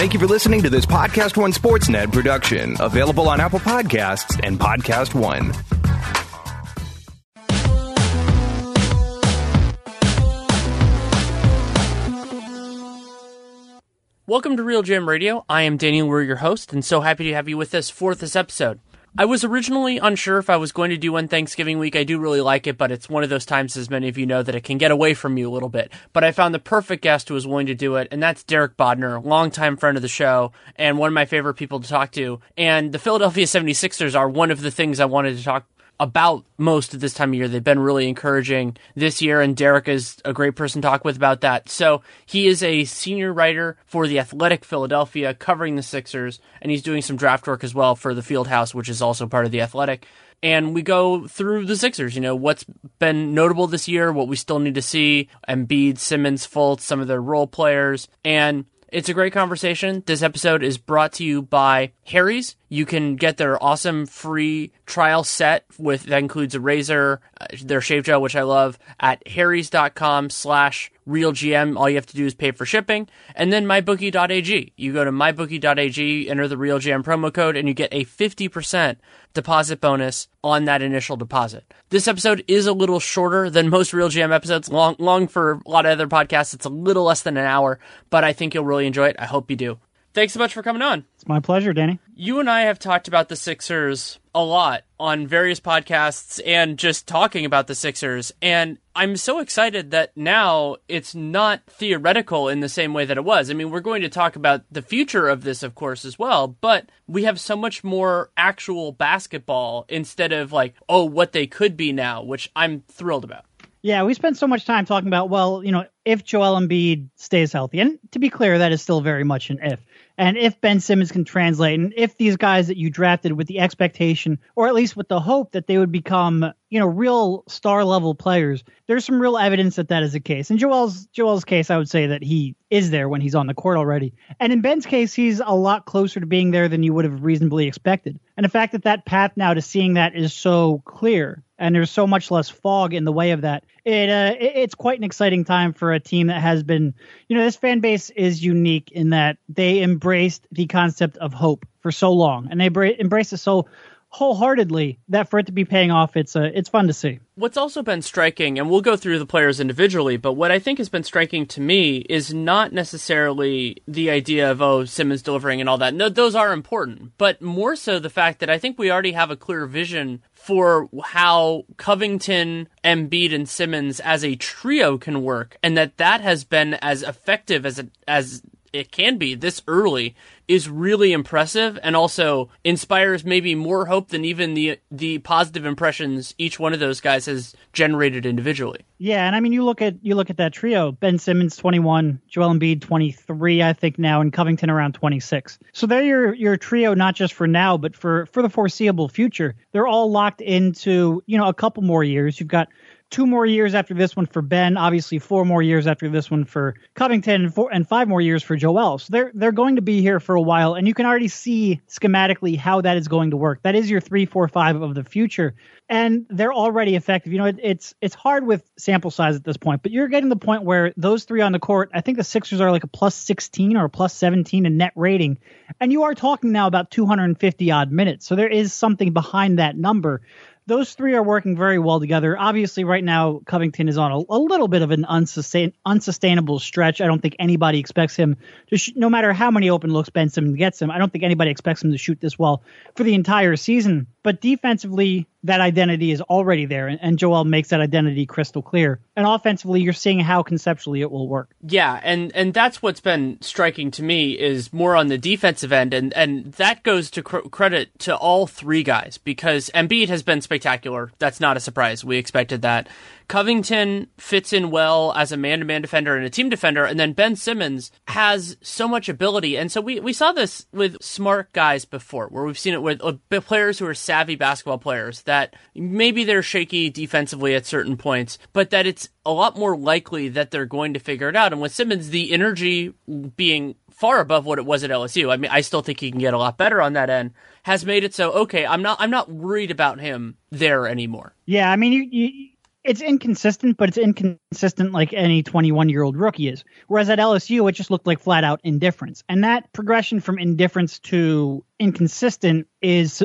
Thank you for listening to this Podcast One Sportsnet production, available on Apple Podcasts and Podcast One. Welcome to RealGM Radio. I am Daniel, we're your host, and so happy to have you with us for this episode. I was originally unsure if I was going to do one Thanksgiving week. I do really like it, but it's one of those times, as many of you know, that it can get away from you a little bit. But I found the perfect guest who was willing to do it, and that's Derek Bodner, longtime friend of the show and one of my favorite people to talk to. And the Philadelphia 76ers are one of the things I wanted to talk about most of this time of year. They've been really encouraging this year, and Derek is a great person to talk with about that. So he is a senior writer for the Athletic Philadelphia, covering the Sixers, and he's doing some draft work as well for the Fieldhouse, which is also part of the Athletic. And we go through the Sixers, you know, what's been notable this year, what we still need to see, Embiid, Simmons, Fultz, some of their role players, and it's a great conversation. This episode is brought to you by Harry's. You can get their awesome free trial set with that includes a razor, uh, their shave gel, which I love, at harrys.com slash realgm. All you have to do is pay for shipping. And then mybookie.ag. You go to mybookie.ag, enter the RealGM promo code, and you get a 50% deposit bonus on that initial deposit. This episode is a little shorter than most Real GM episodes. Long, long for a lot of other podcasts. It's a little less than an hour, but I think you'll really enjoy it. I hope you do. Thanks so much for coming on. It's my pleasure, Danny. You and I have talked about the Sixers a lot on various podcasts and just talking about the Sixers. And I'm so excited that now it's not theoretical in the same way that it was. I mean, we're going to talk about the future of this, of course, as well, but we have so much more actual basketball instead of like, oh, what they could be now, which I'm thrilled about. Yeah, we spent so much time talking about, well, you know, if Joel Embiid stays healthy. And to be clear, that is still very much an if. And if Ben Simmons can translate, and if these guys that you drafted with the expectation, or at least with the hope that they would become, you know, real star level players, there's some real evidence that that is the case. In Joel's Joel's case, I would say that he is there when he's on the court already. And in Ben's case, he's a lot closer to being there than you would have reasonably expected. And the fact that that path now to seeing that is so clear and there's so much less fog in the way of that. It, uh, it, it's quite an exciting time for a team that has been, you know, this fan base is unique in that they embraced the concept of hope for so long, and they bra- embraced it so wholeheartedly that for it to be paying off, it's uh, it's fun to see. What's also been striking, and we'll go through the players individually, but what I think has been striking to me is not necessarily the idea of oh Simmons delivering and all that. No, those are important, but more so the fact that I think we already have a clear vision for how Covington, Embiid, and Simmons as a trio can work, and that that has been as effective as it, as it can be this early is really impressive and also inspires maybe more hope than even the the positive impressions each one of those guys has generated individually. Yeah, and I mean you look at you look at that trio, Ben Simmons 21, Joel Embiid 23 I think now and Covington around 26. So they're your your trio not just for now but for for the foreseeable future. They're all locked into, you know, a couple more years. You've got two more years after this one for Ben, obviously four more years after this one for Covington, and, four, and five more years for Joel. So they're they're going to be here for a while, and you can already see schematically how that is going to work. That is your three, four, five of the future, and they're already effective. You know, it, it's it's hard with sample size at this point, but you're getting the point where those three on the court. I think the Sixers are like a plus 16 or a plus 17 in net rating, and you are talking now about 250 odd minutes. So there is something behind that number those three are working very well together. Obviously, right now Covington is on a, a little bit of an unsustain, unsustainable stretch. I don't think anybody expects him to, sh- no matter how many open looks Ben Simmons gets him. I don't think anybody expects him to shoot this well for the entire season. But defensively, that identity is already there, and, and Joel makes that identity crystal clear. And offensively, you're seeing how conceptually it will work. Yeah, and and that's what's been striking to me is more on the defensive end, and and that goes to cr- credit to all three guys because Embiid has been spectacular. That's not a surprise. We expected that. Covington fits in well as a man to man defender and a team defender. And then Ben Simmons has so much ability. And so we, we saw this with smart guys before, where we've seen it with players who are savvy basketball players that maybe they're shaky defensively at certain points, but that it's a lot more likely that they're going to figure it out. And with Simmons, the energy being far above what it was at LSU. I mean, I still think he can get a lot better on that end. Has made it so okay. I'm not. I'm not worried about him there anymore. Yeah, I mean, you, you it's inconsistent, but it's inconsistent like any 21 year old rookie is. Whereas at LSU, it just looked like flat out indifference. And that progression from indifference to inconsistent is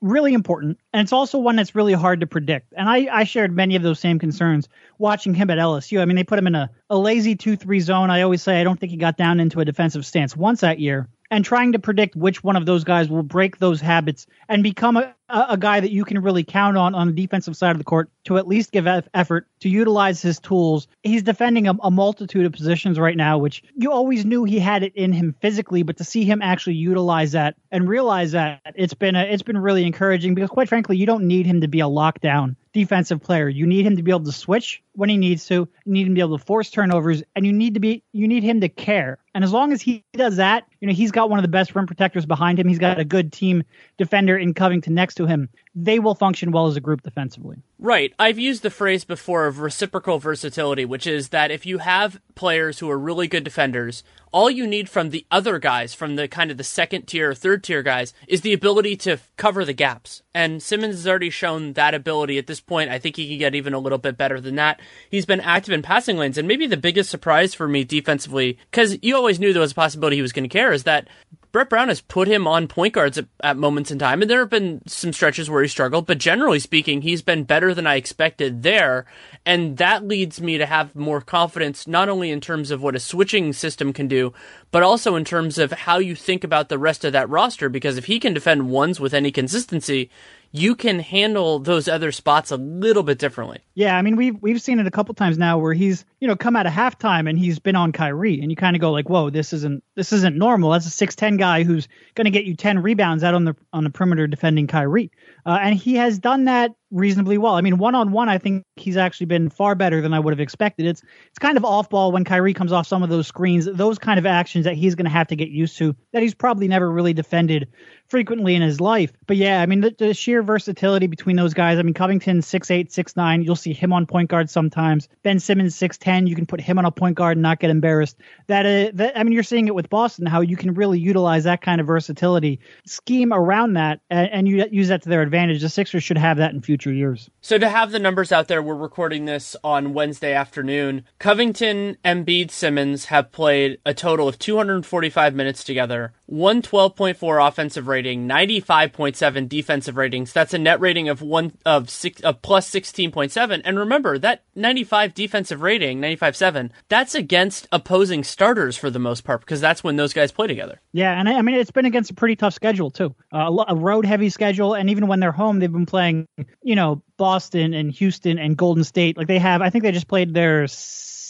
really important. And it's also one that's really hard to predict. And I, I shared many of those same concerns watching him at LSU. I mean, they put him in a, a lazy 2 3 zone. I always say I don't think he got down into a defensive stance once that year and trying to predict which one of those guys will break those habits and become a, a, guy that you can really count on on the defensive side of the court to at least give effort to utilize his tools. He's defending a, a, multitude of positions right now, which you always knew he had it in him physically, but to see him actually utilize that and realize that it's been a, it's been really encouraging because quite frankly, you don't need him to be a lockdown defensive player. You need him to be able to switch when he needs to. You need him to be able to force turnovers, and you need to be you need him to care. And as long as he does that, you know he's got one of the best rim protectors behind him. He's got a good team defender in Covington next to him. They will function well as a group defensively. Right. I've used the phrase before of reciprocal versatility, which is that if you have players who are really good defenders, all you need from the other guys, from the kind of the second tier, or third tier guys, is the ability to cover the gaps. And Simmons has already shown that ability at this point. I think he can get even a little bit better than that. He's been active in passing lanes, and maybe the biggest surprise for me defensively, because you always knew there was a possibility he was going to care, is that Brett Brown has put him on point guards at, at, moments in time, and there have been some stretches where he struggled, but generally speaking, he's been better than I expected there. And that leads me to have more confidence, not only in terms of what a switching system can do, but also in terms of how you think about the rest of that roster. Because if he can defend ones with any consistency, you can handle those other spots a little bit differently. Yeah, I mean we've we've seen it a couple times now where he's you know come out of halftime and he's been on Kyrie and you kind of go like, whoa, this isn't this isn't normal. That's a six ten guy who's going to get you ten rebounds out on the on the perimeter defending Kyrie, uh, and he has done that reasonably well. I mean, one on one, I think he's actually been far better than I would have expected. It's it's kind of off ball when Kyrie comes off some of those screens, those kind of actions that he's going to have to get used to that he's probably never really defended frequently in his life. But yeah, I mean, the, the sheer versatility between those guys. I mean, Covington six eight, six nine. You'll see him on point guard sometimes. Ben Simmons six ten. You can put him on a point guard and not get embarrassed. That, uh, that I mean, you're seeing it with Boston how you can really utilize that kind of versatility, scheme around that, and, and you use that to their advantage. The Sixers should have that in future years. So to have the numbers out there, we're recording this on Wednesday afternoon. Covington, Embiid, Simmons have played a total of 245 minutes together. 112.4 offensive rating, 95.7 defensive ratings. That's a net rating of one of six of plus 16.7. And remember that 95 defensive rating, 95.7. That's against opposing starters for the most part because that's when those guys play together. Yeah, and I, I mean it's been against a pretty tough schedule too, uh, a road heavy schedule, and even when they're home, they've been playing, you know, Boston and Houston and Golden State. Like they have, I think they just played their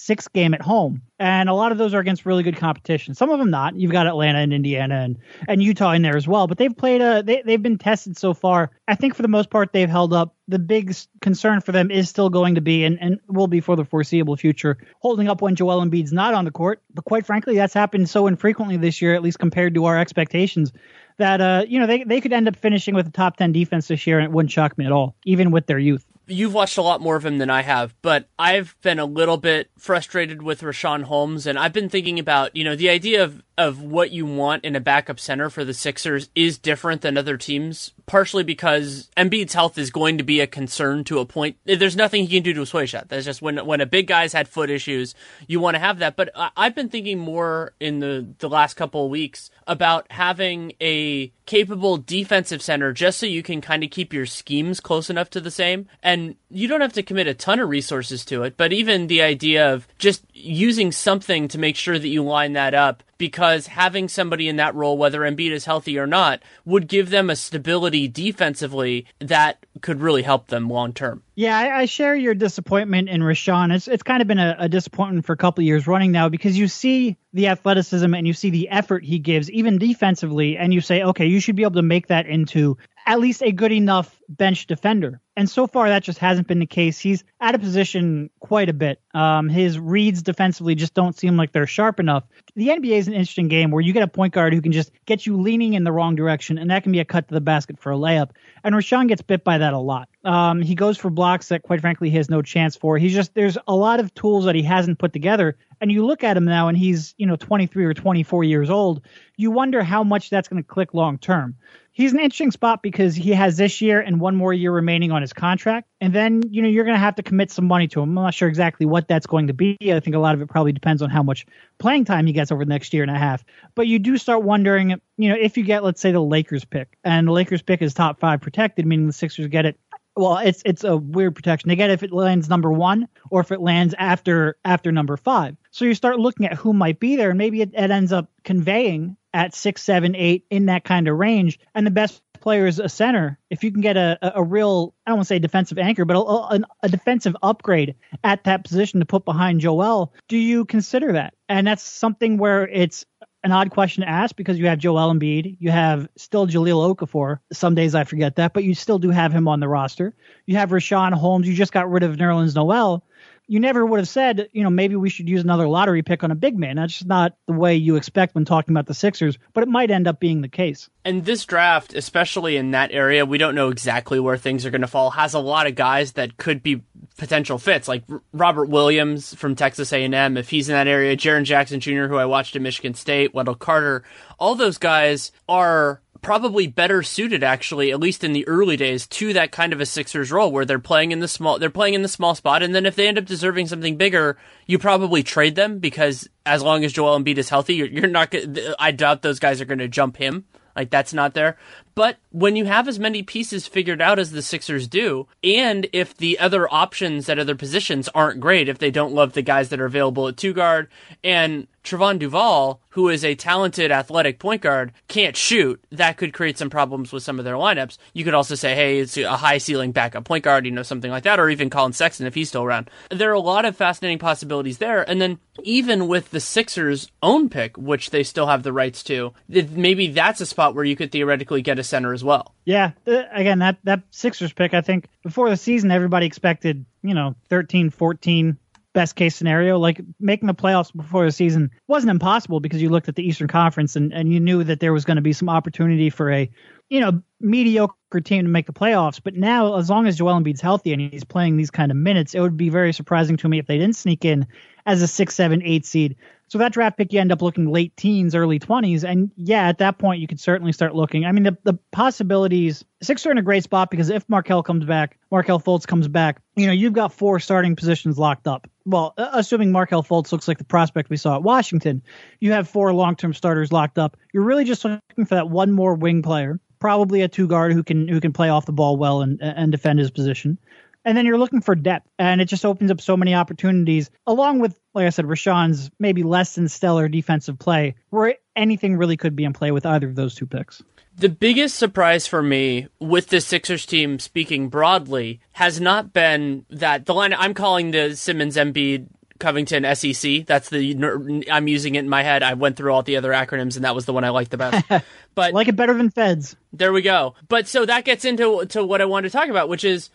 sixth game at home, and a lot of those are against really good competition. Some of them not. You've got Atlanta and Indiana and, and Utah in there as well, but they've played a they they've been tested so far. I think for the most part they've held up. The big concern for them is still going to be and, and will be for the foreseeable future holding up when Joel Embiid's not on the court. But quite frankly, that's happened so infrequently this year, at least compared to our expectations that uh, you know they, they could end up finishing with a top 10 defense this year and it wouldn't shock me at all even with their youth you've watched a lot more of him than I have, but I've been a little bit frustrated with Richaun Holmes, and I've been thinking about, you know, the idea of of what you want in a backup center for the Sixers is different than other teams, partially because Embiid's health is going to be a concern to a point. There's nothing he can do to assuage shot. That's just when when a big guy's had foot issues, you want to have that. But I've been thinking more in the the last couple of weeks about having a capable defensive center just so you can kind of keep your schemes close enough to the same. And you don't have to commit a ton of resources to it, but even the idea of just using something to make sure that you line that up because having somebody in that role, whether Embiid is healthy or not, would give them a stability defensively that could really help them long term. Yeah, I, I, share your disappointment in Richaun. It's it's kind of been a, a disappointment for a couple years running now because you see the athleticism and you see the effort he gives, even defensively, and you say, okay, you should be able to make that into at least a good enough bench defender. And so far, that just hasn't been the case. He's out of position quite a bit. Um, his reads defensively just don't seem like they're sharp enough. The NBA is an interesting game where you get a point guard who can just get you leaning in the wrong direction, and that can be a cut to the basket for a layup. And Richaun gets bit by that a lot. Um, he goes for blocks that, quite frankly, he has no chance for. He's just there's a lot of tools that he hasn't put together. And you look at him now, and he's you know 23 or 24 years old. You wonder how much that's going to click long term he's an interesting spot because he has this year and one more year remaining on his contract. And then, you know, you're going to have to commit some money to him. I'm not sure exactly what that's going to be. I think a lot of it probably depends on how much playing time he gets over the next year and a half. But you do start wondering, you know, if you get, let's say, the Lakers pick, and the Lakers pick is top five protected, meaning the Sixers get it well, it's it's a weird protection. They get if it lands number one or if it lands after after number five. So you start looking at who might be there, and maybe it, it ends up conveying at six, seven, eight in that kind of range. And the best player is a center. If you can get a, a, a real, I don't want to say defensive anchor, but a, a, defensive upgrade at that position to put behind Joel, do you consider that? And that's something where it's an odd question to ask because you have Joel Embiid, you have still Jahlil Okafor. Some days I forget that, but you still do have him on the roster. You have Richaun Holmes. You just got rid of Nerlens Noel you never would have said, you know, maybe we should use another lottery pick on a big man. That's just not the way you expect when talking about the Sixers, but it might end up being the case. And this draft, especially in that area, we don't know exactly where things are going to fall, has a lot of guys that could be potential fits, like Robert Williams from Texas A&M, if he's in that area, Jaren Jackson Jr., who I watched at Michigan State, Wendell Carter, all those guys are probably better suited actually at least in the early days to that kind of a Sixers role where they're playing in the small they're playing in the small spot. And then if they end up deserving something bigger you probably trade them because as long as Joel Embiid is healthy you're, you're not I doubt those guys are going to jump him. Like that's not there. But when you have as many pieces figured out as the Sixers do, and if the other options at other positions aren't great, if they don't love the guys that are available at two guard, and Trevon Duval, who is a talented athletic point guard, can't shoot, that could create some problems with some of their lineups. You could also say, hey, it's a high ceiling backup point guard, you know, something like that, or even Collin Sexton if he's still around. There are a lot of fascinating possibilities there. And then even with the Sixers' own pick, which they still have the rights to, maybe that's a spot where you could theoretically get a center as well. Yeah, uh, again, that that Sixers pick, I think before the season, everybody expected, you know, 13, 14, best case scenario. Like making the playoffs before the season wasn't impossible because you looked at the Eastern Conference and, and you knew that there was going to be some opportunity for a, you know, mediocre team to make the playoffs. But now, as long as Joel Embiid's healthy and he's playing these kind of minutes, it would be very surprising to me if they didn't sneak in as a six, seven, eight seed. So that draft pick, you end up looking late teens, early 20s. And yeah, at that point, you could certainly start looking. I mean, the, the possibilities, Sixers are in a great spot because if Markelle comes back, Markelle Fultz comes back, you know, you've got four starting positions locked up. Well, assuming Markelle Fultz looks like the prospect we saw at Washington, you have four long term starters locked up. You're really just looking for that one more wing player probably a two guard who can who can play off the ball well and and defend his position and then you're looking for depth, and it just opens up so many opportunities, along with, like I said, Richaun's maybe less than stellar defensive play, where anything really could be in play with either of those two picks. The biggest surprise for me with the Sixers team, speaking broadly, has not been that the line I'm calling the Simmons Embiid Covington SEC. That's the I'm using it in my head. I went through all the other acronyms, and that was the one I liked the best. But like it better than Feds. There we go. But so that gets into to what I wanted to talk about, which is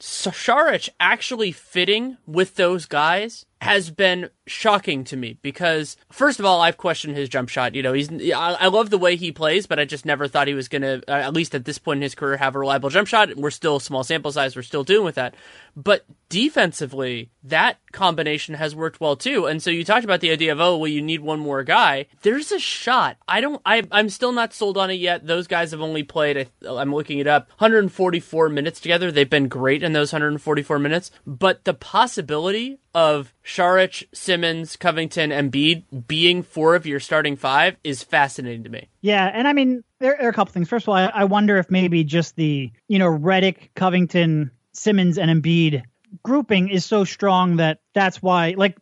Saric actually fitting with those guys has been shocking to me because first of all, I've questioned his jump shot. You know, he's I, I love the way he plays, but I just never thought he was going to, uh, at least at this point in his career, have a reliable jump shot. We're still small sample size. We're still doing with that. But defensively, that combination has worked well too. And so you talked about the idea of, oh, well, you need one more guy. There's a shot. I don't, I, I'm still not sold on it yet. Those guys have only played, I'm looking it up, 144 minutes together. They've been great in those 144 minutes. But the possibility of Saric, Simmons, Covington, and Embiid being four of your starting five is fascinating to me. Yeah, and I mean, there, there are a couple things. First of all, I, I wonder if maybe just the, you know, Redick, Covington, Simmons, and Embiid grouping is so strong that that's why, like,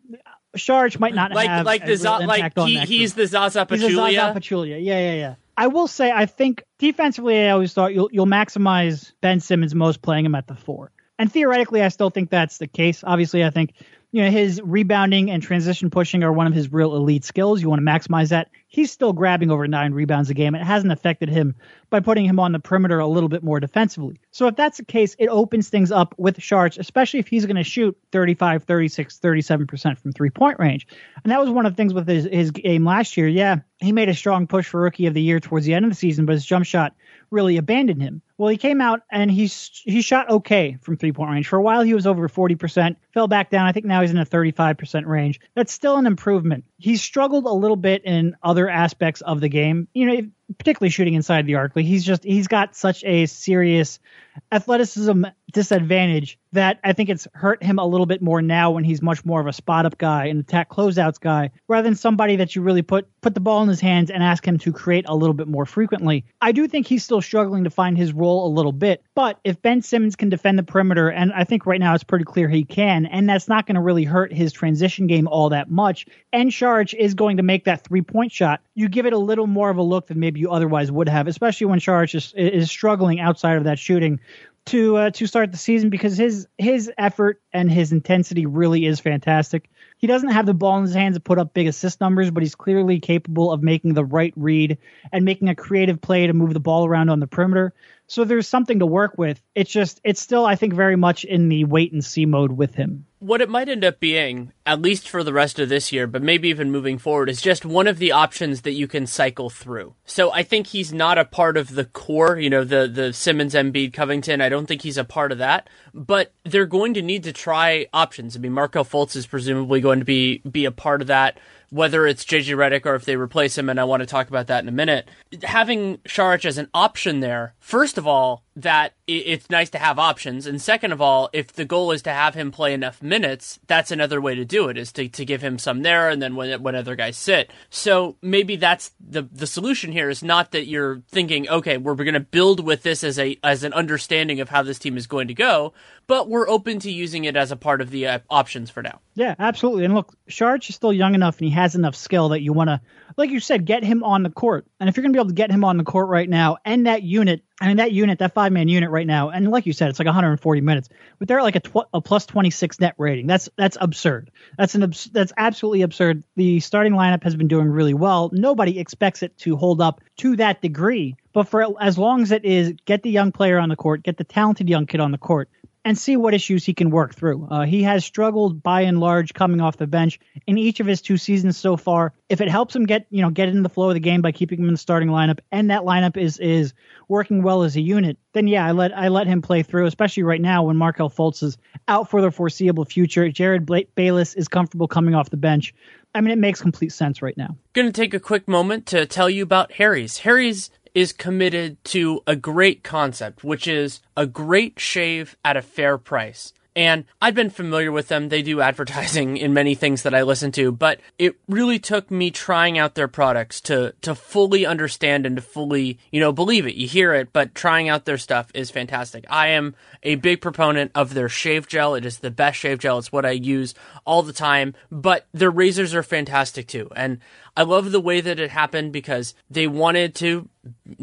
Saric might not like have like the real like he, he's the Zaza He's a Zaza Pachulia. Pachulia. Yeah, yeah, yeah. I will say, I think defensively, I always thought you'll you'll maximize Ben Simmons most playing him at the four, and theoretically, I still think that's the case. Obviously, I think you know his rebounding and transition pushing are one of his real elite skills. You want to maximize that. He's still grabbing over nine rebounds a game. It hasn't affected him by putting him on the perimeter a little bit more defensively. So if that's the case, it opens things up with Saric, especially if he's going to shoot 35, 36, 37% from three point range. And that was one of the things with his, his game last year. Yeah, he made a strong push for rookie of the year towards the end of the season, but his jump shot really abandoned him. Well, he came out and he's he shot okay from three point range. For a while, he was over 40%, fell back down. I think now he's in a 35% range. That's still an improvement. He struggled a little bit in other aspects of the game, you know, particularly shooting inside the arc. He's just he's got such a serious athleticism disadvantage that I think it's hurt him a little bit more now when he's much more of a spot up guy and attack closeouts guy rather than somebody that you really put put the ball in his hands and ask him to create a little bit more frequently. I do think he's still struggling to find his role a little bit, but if Ben Simmons can defend the perimeter and I think right now it's pretty clear he can and that's not going to really hurt his transition game all that much and Saric is going to make that three-point shot. You give it a little more of a look than maybe you otherwise would have, especially when Saric is, is struggling outside of that shooting to uh, to start the season because his his effort and his intensity really is fantastic. He doesn't have the ball in his hands to put up big assist numbers, but he's clearly capable of making the right read and making a creative play to move the ball around on the perimeter. So there's something to work with. It's just it's still I think very much in the wait and see mode with him. What it might end up being, at least for the rest of this year, but maybe even moving forward, is just one of the options that you can cycle through. So I think he's not a part of the core, you know, the the Simmons, Embiid, Covington. I don't think he's a part of that. But they're going to need to try options. I mean, Markelle Fultz is presumably going to be be a part of that whether it's JJ Redick or if they replace him, and I want to talk about that in a minute. Having Saric as an option there, first of all, that it's nice to have options, and second of all, if the goal is to have him play enough minutes, that's another way to do it is to, to give him some there, and then when when other guys sit. So maybe that's the the solution here is not that you're thinking, okay, we're, going to build with this as a as an understanding of how this team is going to go, but we're open to using it as a part of the uh, options for now. Yeah, absolutely. And look, Saric is still young enough and he has enough skill that you want to, like you said, get him on the court. And if you're going to be able to get him on the court right now and that unit, I mean, that unit, that five man unit right now, and like you said, it's like 140 minutes, but they're like a, tw- a plus 26 net rating. That's that's absurd. That's an abs- that's absolutely absurd. The starting lineup has been doing really well. Nobody expects it to hold up to that degree, but for as long as it is, get the young player on the court, get the talented young kid on the court and see what issues he can work through. Uh, he has struggled by and large coming off the bench in each of his two seasons so far. If it helps him get you know get in the flow of the game by keeping him in the starting lineup, and that lineup is is working well as a unit, then yeah, I let I let him play through. Especially right now when Markelle Fultz is out for the foreseeable future. Jerryd Bla- Bayless is comfortable coming off the bench. I mean, it makes complete sense right now. Going to take a quick moment to tell you about Harry's. Harry's is committed to a great concept, which is a great shave at a fair price. And I've been familiar with them. They do advertising in many things that I listen to, but it really took me trying out their products to, to fully understand and to fully, you know, believe it. You hear it, but trying out their stuff is fantastic. I am a big proponent of their shave gel. It is the best shave gel. It's what I use all the time, but their razors are fantastic too. And I love the way that it happened because they wanted to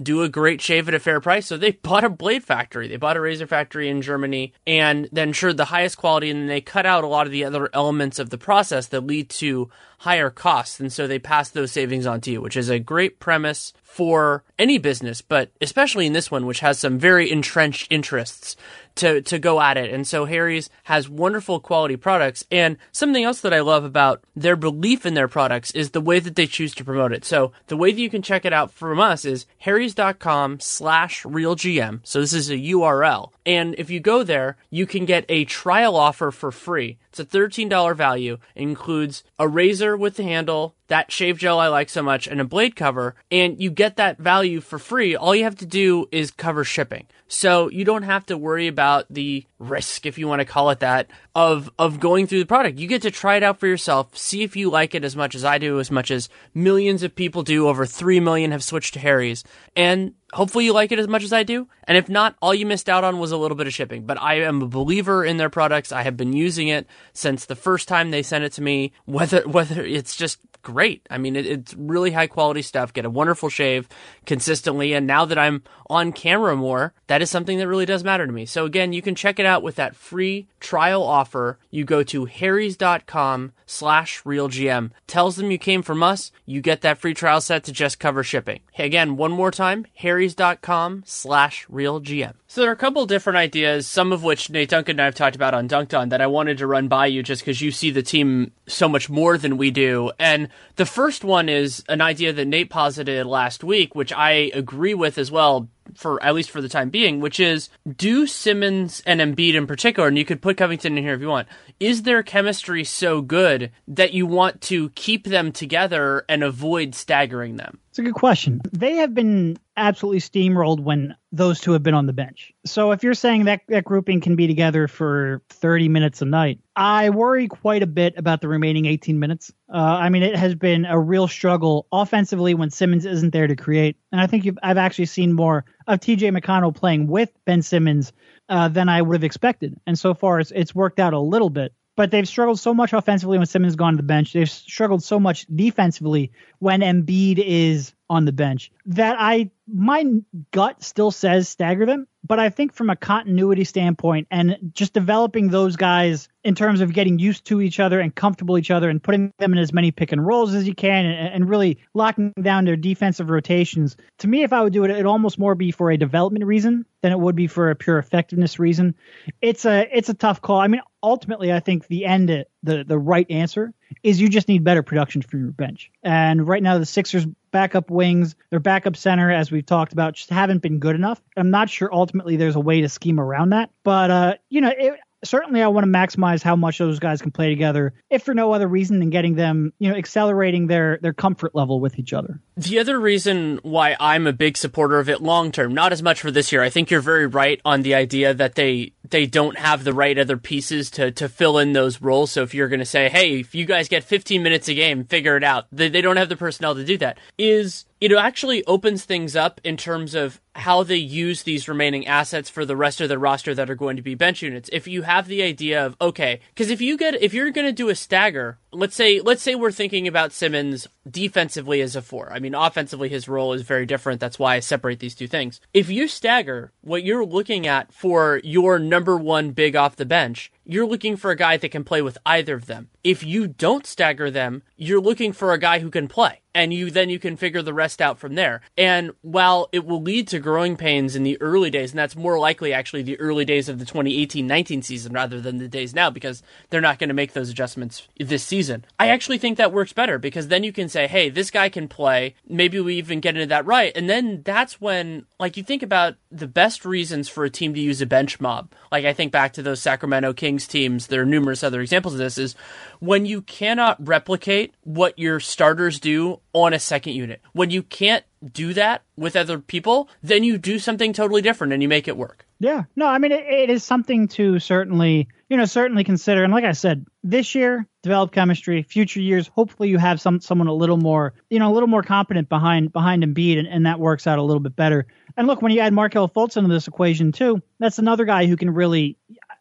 do a great shave at a fair price. So they bought a blade factory. They bought a razor factory in Germany and then ensured the highest quality. And then they cut out a lot of the other elements of the process that lead to higher costs. And so they pass those savings on to you, which is a great premise for any business, but especially in this one, which has some very entrenched interests to, to go at it. And so Harry's has wonderful quality products. And something else that I love about their belief in their products is the way that they choose to promote it. So the way that you can check it out from us is harrys.com slash realgm. So this is a URL. And if you go there, you can get a trial offer for free. It's a $13 value. It includes a razor with the handle, that shave gel I like so much, and a blade cover. And you get that value for free. All you have to do is cover shipping. So you don't have to worry about the risk, if you want to call it that, of, of going through the product. You get to try it out for yourself, see if you like it as much as I do, as much as millions of people do. Over 3 million have switched to Harry's. And hopefully you like it as much as I do. And if not, all you missed out on was a little bit of shipping. But I am a believer in their products. I have been using it since the first time they sent it to me. Whether whether it's just great. I mean, it, it's really high quality stuff. Get a wonderful shave consistently. And now that I'm on camera more, that is something that really does matter to me. So again, you can check it out with that free trial offer. You go to harrys.com slash realgm. Tells them you came from us. You get that free trial set to just cover shipping. Again, one more time, harrys.com slash realgm. So there are a couple different ideas, some of which Nate Duncan and I have talked about on Dunked On that I wanted to run by you just because you see the team so much more than we do. And the first one is an idea that Nate posited last week, which I agree with as well for at least for the time being, which is do Simmons and Embiid in particular, and you could put Covington in here if you want, is their chemistry so good that you want to keep them together and avoid staggering them? It's a good question. They have been absolutely steamrolled when those two have been on the bench. So if you're saying that that grouping can be together for 30 minutes a night, I worry quite a bit about the remaining 18 minutes. Uh, I mean, it has been a real struggle offensively when Simmons isn't there to create, and I think I've actually seen more of T.J. McConnell playing with Ben Simmons uh, than I would have expected, and so far it's it's worked out a little bit but they've struggled so much offensively when Simmons gone to the bench. They've struggled so much defensively when Embiid is on the bench that I my gut still says stagger them, but I think from a continuity standpoint and just developing those guys in terms of getting used to each other and comfortable each other and putting them in as many pick and rolls as you can and, and really locking down their defensive rotations. To me, if I would do it, it'd almost more be for a development reason than it would be for a pure effectiveness reason. It's a it's a tough call. I mean, ultimately, I think the end the the right answer is you just need better production from your bench. And right now, the Sixers backup wings, their backup center, as we've talked about, just haven't been good enough. I'm not sure ultimately there's a way to scheme around that. But, uh, you know, it, certainly I want to maximize how much those guys can play together, if for no other reason than getting them, you know, accelerating their their comfort level with each other. The other reason why I'm a big supporter of it long term, not as much for this year. I think you're very right on the idea that they they don't have the right other pieces to to fill in those roles. So if you're going to say, "Hey, if you guys get 15 minutes a game, figure it out," they, they don't have the personnel to do that. Is it actually opens things up in terms of how they use these remaining assets for the rest of the roster that are going to be bench units. If you have the idea of okay, because if you get if you're going to do a stagger, let's say let's say we're thinking about Simmons defensively as a four. I mean, offensively his role is very different. That's why I separate these two things. If you stagger, what you're looking at for your number one big off the bench you're looking for a guy that can play with either of them. If you don't stagger them, you're looking for a guy who can play. And you then you can figure the rest out from there. And while it will lead to growing pains in the early days, and that's more likely actually the early days of the 2018-19 season rather than the days now because they're not going to make those adjustments this season. I actually think that works better because then you can say, "Hey, this guy can play. Maybe we even get into that right." And then that's when like you think about the best reasons for a team to use a bench mob. Like I think back to those Sacramento Kings teams, there are numerous other examples of this, is when you cannot replicate what your starters do on a second unit. When you can't do that with other people, then you do something totally different and you make it work. Yeah. No, I mean, it, it is something to certainly, you know, certainly consider. And like I said, this year, develop chemistry. Future years, hopefully you have some someone a little more, you know, a little more competent behind behind Embiid, and, and that works out a little bit better. And look, when you add Markelle Fultz into this equation too, that's another guy who can really,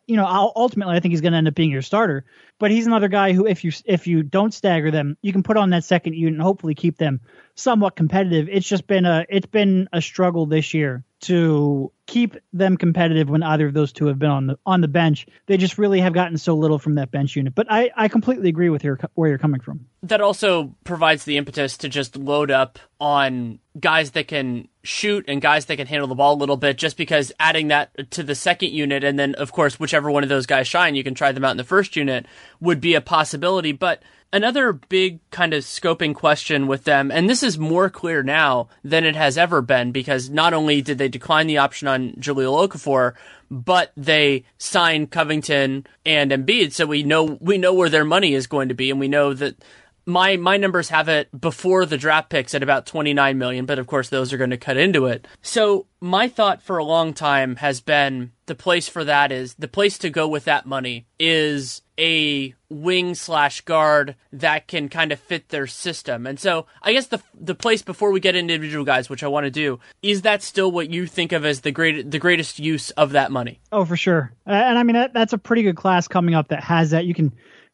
you know, ultimately I think he's going to end up being your starter. But he's another guy who, if you if you don't stagger them, you can put on that second unit and hopefully keep them somewhat competitive. It's just been a it's been a struggle this year to keep them competitive when either of those two have been on the on the bench. They just really have gotten so little from that bench unit. But I, I completely agree with your, where you're coming from. That also provides the impetus to just load up on guys that can shoot and guys that can handle the ball a little bit just because adding that to the second unit and then of course whichever one of those guys shine you can try them out in the first unit would be a possibility but Another big kind of scoping question with them, and this is more clear now than it has ever been because not only did they decline the option on Jahlil Okafor, but they signed Covington and Embiid, so we know we know where their money is going to be, and we know that my my numbers have it before the draft picks at about 29 million, but of course those are going to cut into it. So my thought for a long time has been the place for that is the place to go with that money is a wing slash guard that can kind of fit their system. And so I guess the the place before we get into individual guys, which I want to do, is that still what you think of as the great the greatest use of that money? Oh, for sure. And I mean that, that's a pretty good class coming up that has that. You can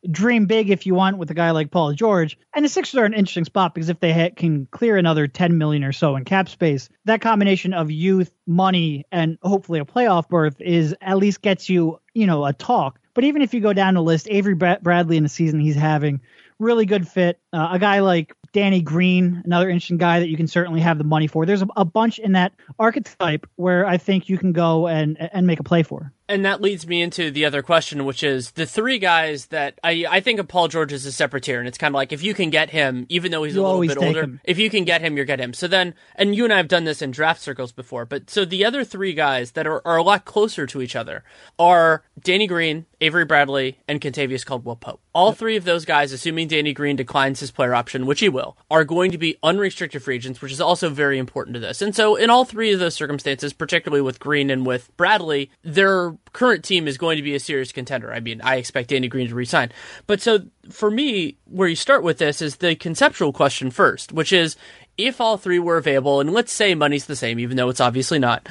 dream big if you want with a guy like Paul George. And the Sixers are an interesting spot because if they ha- can clear another 10 million or so in cap space, that combination of youth, money, and hopefully a playoff berth is at least gets you, you know, a talk. But even if you go down the list, Avery Bradley in the season he's having, really good fit. Uh, a guy like Danny Green, another interesting guy that you can certainly have the money for. There's a, a, bunch in that archetype where I think you can go and and make a play for. And that leads me into the other question, which is the three guys that I, I think of Paul George as a separate tier, and it's kind of like if you can get him, even though he's you a little bit older, him. if you can get him, you're get him. So then, and you and I have done this in draft circles before, but so the other three guys that are, are a lot closer to each other are Danny Green, Avery Bradley, and Kentavious Caldwell Pope. All three of those guys, assuming Danny Green declines his player option, which he will, are going to be unrestricted free agents, which is also very important to this. And so, in all three of those circumstances, particularly with Green and with Bradley, their current team is going to be a serious contender. I mean, I expect Danny Green to resign. But so for me, where you start with this is the conceptual question first, which is if all three were available, and let's say money's the same, even though it's obviously not,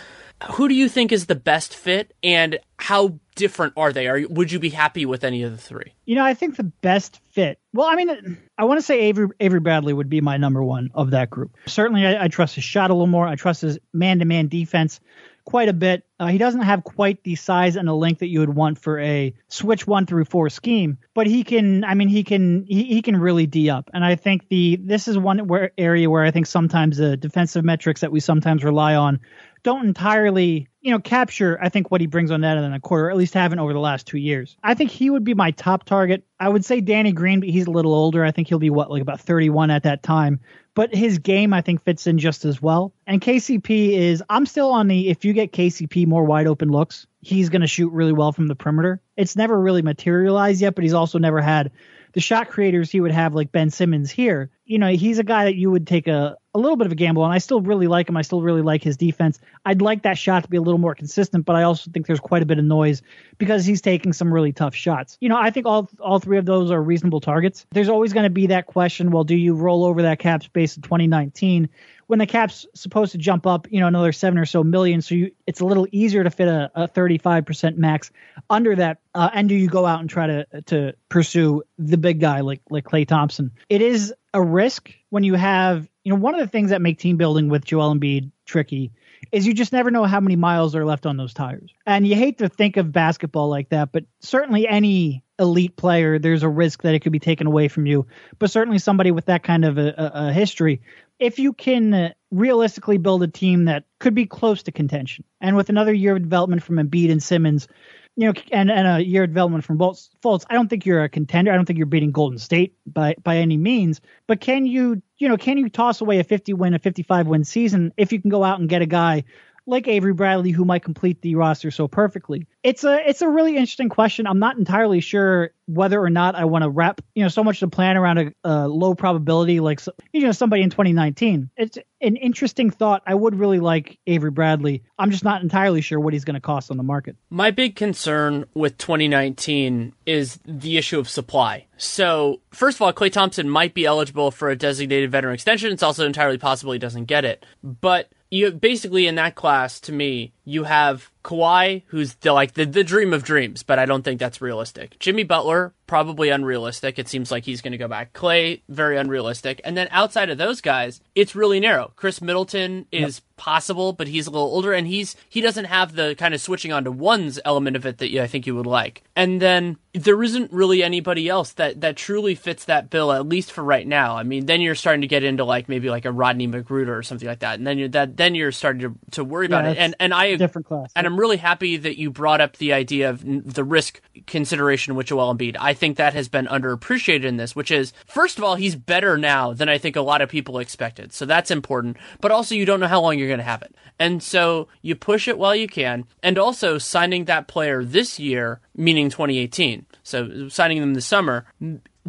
who do you think is the best fit and how different are they? Are would you be happy with any of the three? You know, I think the best fit. Well, I mean, I want to say Avery Avery Bradley would be my number one of that group. Certainly, I, I trust his shot a little more. I trust his man to man defense quite a bit. Uh, he doesn't have quite the size and the length that you would want for a switch one through four scheme, but he can. I mean, he can. He, he can really d up, and I think the this is one where area where I think sometimes the defensive metrics that we sometimes rely on don't entirely, you know, capture, I think, what he brings on that in a quarter, or at least haven't over the last two years. I think he would be my top target. I would say Danny Green, but he's a little older. I think he'll be, what, like about 31 at that time. But his game, I think, fits in just as well. And KCP is, I'm still on the, if you get KCP more wide open looks, he's going to shoot really well from the perimeter. It's never really materialized yet, but he's also never had the shot creators he would have like Ben Simmons here. You know, he's a guy that you would take a, a little bit of a gamble and I still really like him. I still really like his defense. I'd like that shot to be a little more consistent, but I also think there's quite a bit of noise because he's taking some really tough shots. You know, I think all all three of those are reasonable targets. There's always going to be that question, well, do you roll over that cap space in 2019 when the cap's supposed to jump up, you know, another 7 or so million, so you, it's a little easier to fit a, a 35% max under that uh, and do you go out and try to to pursue the big guy like like Klay Thompson? It is a risk when you have you know, one of the things that make team building with Joel Embiid tricky is you just never know how many miles are left on those tires. And you hate to think of basketball like that, but certainly any elite player, there's a risk that it could be taken away from you. But certainly somebody with that kind of a, a, a history, if you can uh, realistically build a team that could be close to contention, and with another year of development from Embiid and Simmons, you know, and, and a year of development from Fultz, I don't think you're a contender. I don't think you're beating Golden State by by any means. But can you, you know, can you toss away a 50 win, a 55 win season if you can go out and get a guy like Avery Bradley who might complete the roster so perfectly? It's a it's a really interesting question. I'm not entirely sure whether or not I want to wrap you know so much to plan around a, a low probability like you know somebody in 2019. It's an interesting thought. I would really like Avery Bradley. I'm just not entirely sure what he's going to cost on the market. My big concern with 2019 is the issue of supply. So, first of all, Klay Thompson might be eligible for a designated veteran extension. It's also entirely possible he doesn't get it. But you basically in that class to me You have Kawhi, who's the, like the, the dream of dreams, but I don't think that's realistic. Jimmy Butler, probably unrealistic. It seems like he's going to go back. Klay, very unrealistic. And then outside of those guys, it's really narrow. Khris Middleton is yep. possible, but he's a little older, and he's he doesn't have the kind of switching onto ones element of it that I think you would like. And then there isn't really anybody else that that truly fits that bill, at least for right now. I mean, then you're starting to get into like maybe like a Rodney McGruder or something like that, and then you're that then you're starting to, to worry yeah, about it. And and I different class. And I'm really happy that you brought up the idea of the risk consideration with Joel Embiid. I think that has been underappreciated in this, which is first of all, he's better now than I think a lot of people expected. So that's important. But also, you don't know how long you're going to have it. And so you push it while you can. And also, signing that player this year, meaning 2018, so signing them this summer,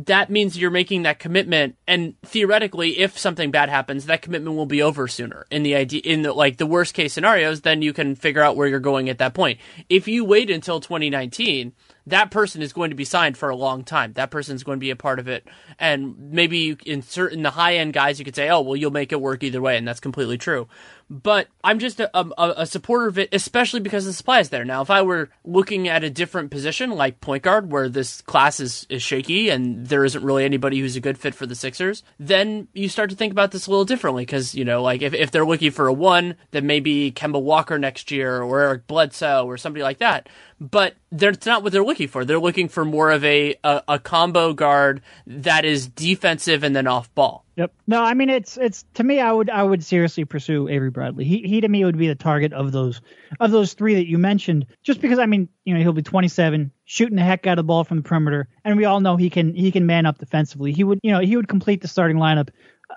that means you're making that commitment and theoretically if something bad happens that commitment will be over sooner in the idea in the like the worst case scenarios then you can figure out where you're going at that point if you wait until 2019 that person is going to be signed for a long time. That person is going to be a part of it. And maybe in certain the high end guys, you could say, oh, well, you'll make it work either way. And that's completely true. But I'm just a, a, a supporter of it, especially because the supply is there. Now, if I were looking at a different position like point guard, where this class is, is shaky and there isn't really anybody who's a good fit for the Sixers, then you start to think about this a little differently. Because, you know, like if, if they're looking for a one, then maybe Kemba Walker next year or Eric Bledsoe or somebody like that but that's not what they're looking for. They're looking for more of a, a, a combo guard that is defensive and then off ball. Yep. No, I mean it's it's to me I would I would seriously pursue Avery Bradley. He he to me would be the target of those of those three that you mentioned. Just because I mean you know he'll be 27, shooting the heck out of the ball from the perimeter, and we all know he can he can man up defensively. He would you know he would complete the starting lineup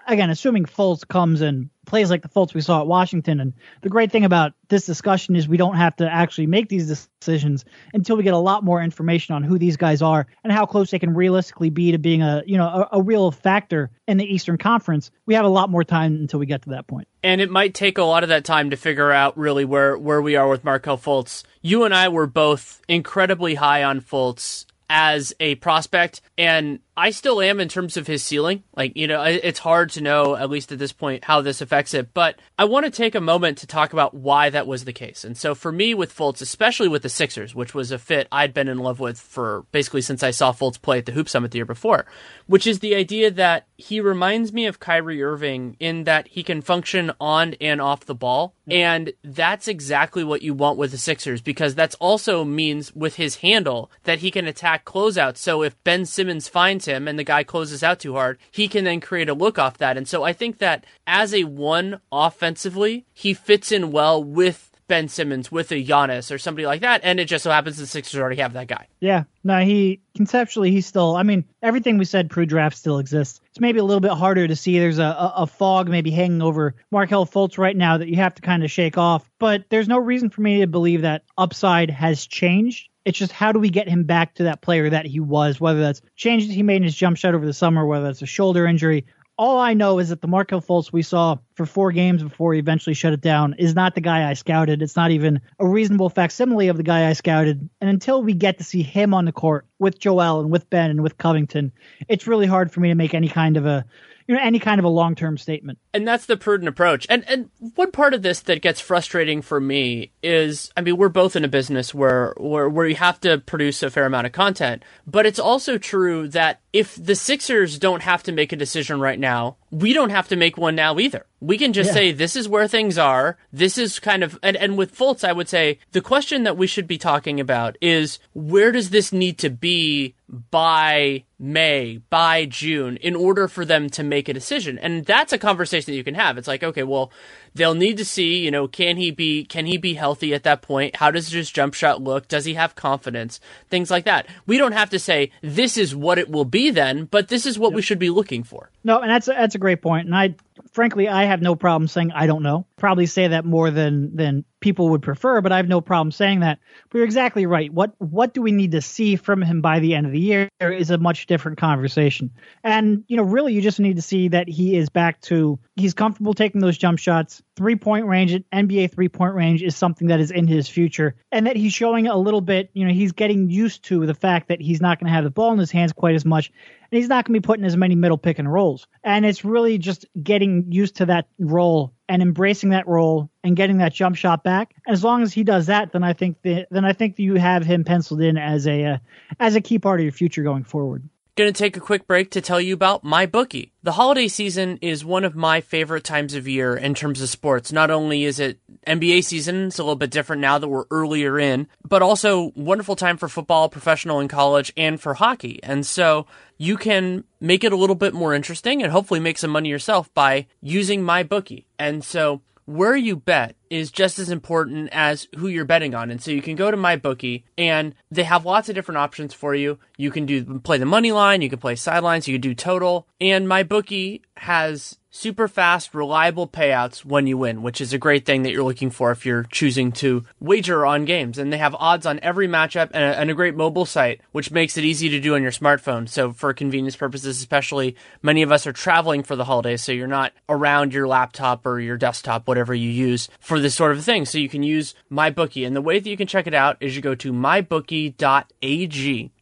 again, assuming Fultz comes and plays like the Fultz we saw at Washington. And the great thing about this discussion is we don't have to actually make these decisions until we get a lot more information on who these guys are and how close they can realistically be to being a you know a, a real factor in the Eastern Conference. We have a lot more time until we get to that point. And it might take a lot of that time to figure out really where where we are with Markelle Fultz. You and I were both incredibly high on Fultz as a prospect, and I still am in terms of his ceiling. Like, you know, it's hard to know, at least at this point, how this affects it. But I want to take a moment to talk about why that was the case. And so for me with Fultz, especially with the Sixers, which was a fit I'd been in love with for basically since I saw Fultz play at the Hoop Summit the year before, which is the idea that he reminds me of Kyrie Irving in that he can function on and off the ball. And that's exactly what you want with the Sixers because that's also means with his handle that he can attack closeouts. So if Ben Simmons finds him and the guy closes out too hard, he can then create a look off that. And so I think that as a one offensively, he fits in well with Ben Simmons, with a Giannis or somebody like that. And it just so happens the Sixers already have that guy. Yeah. No, he conceptually, he's still, I mean, everything we said pre draft still exists. It's maybe a little bit harder to see. There's a, a, a fog maybe hanging over Markelle Fultz right now that you have to kind of shake off. But there's no reason for me to believe that upside has changed it's just how do we get him back to that player that he was, whether that's changes he made in his jump shot over the summer, whether that's a shoulder injury. All I know is that the Markelle Fultz we saw for four games before he eventually shut it down is not the guy I scouted. It's not even a reasonable facsimile of the guy I scouted. And until we get to see him on the court with Joel and with Ben and with Covington, it's really hard for me to make any kind of a you know any kind of a long term statement. And that's the prudent approach. And and one part of this that gets frustrating for me is I mean we're both in a business where where where you have to produce a fair amount of content, but it's also true that if the Sixers don't have to make a decision right now, we don't have to make one now either. We can just yeah. say this is where things are. This is kind of and, and with Fultz, I would say the question that we should be talking about is where does this need to be by May, by June, in order for them to make a decision? And that's a conversation that you can have. It's like, okay, well, they'll need to see, you know, can he be can he be healthy at that point? How does his jump shot look? Does he have confidence? Things like that. We don't have to say this is what it will be then, but this is what yep. we should be looking for. No, and that's a, that's a great point. And I frankly I have no problem saying I don't know. Probably say that more than than people would prefer, but I have no problem saying that. But you're exactly right. What what do we need to see from him by the end of the year is a much different conversation. And you know, really, you just need to see that he is back to he's comfortable taking those jump shots. Three point range, NBA three point range is something that is in his future, and that he's showing a little bit. You know, he's getting used to the fact that he's not going to have the ball in his hands quite as much, and he's not going to be putting as many middle pick and rolls. And it's really just getting used to that role and embracing that role and getting that jump shot back. As long as he does that, then I think the, then I think you have him penciled in as a uh, as a key part of your future going forward. Going to take a quick break to tell you about my bookie. The holiday season is one of my favorite times of year in terms of sports. Not only is it NBA season, it's a little bit different now that we're earlier in, but also wonderful time for football, professional and college, and for hockey. And so you can make it a little bit more interesting and hopefully make some money yourself by using my bookie. And so where you bet is just as important as who you're betting on. And so you can go to my bookie and they have lots of different options for you. You can do play the money line, you can play sidelines, you can do total. And my bookie has super fast, reliable payouts when you win, which is a great thing that you're looking for if you're choosing to wager on games. And they have odds on every matchup and a, and a, great mobile site, which makes it easy to do on your smartphone. So for convenience purposes, especially many of us are traveling for the holidays, so you're not around your laptop or your desktop, whatever you use for this sort of thing. So you can use MyBookie. And the way that you can check it out is you go to mybookie.ag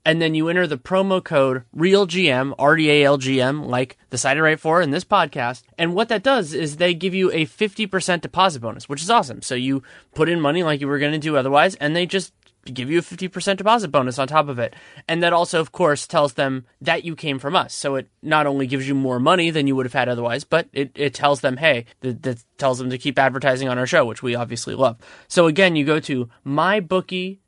and then you enter the promo code REALGM, R-E-A-L-G-M, like the site I write for in this podcast. And what that does is they give you a 50% deposit bonus, which is awesome. So you put in money like you were going to do otherwise, and they just give you a 50% deposit bonus on top of it. And that also, of course, tells them that you came from us. So it not only gives you more money than you would have had otherwise, but it, it tells them, hey, that, that tells them to keep advertising on our show, which we obviously love. So again, you go to mybookie.ag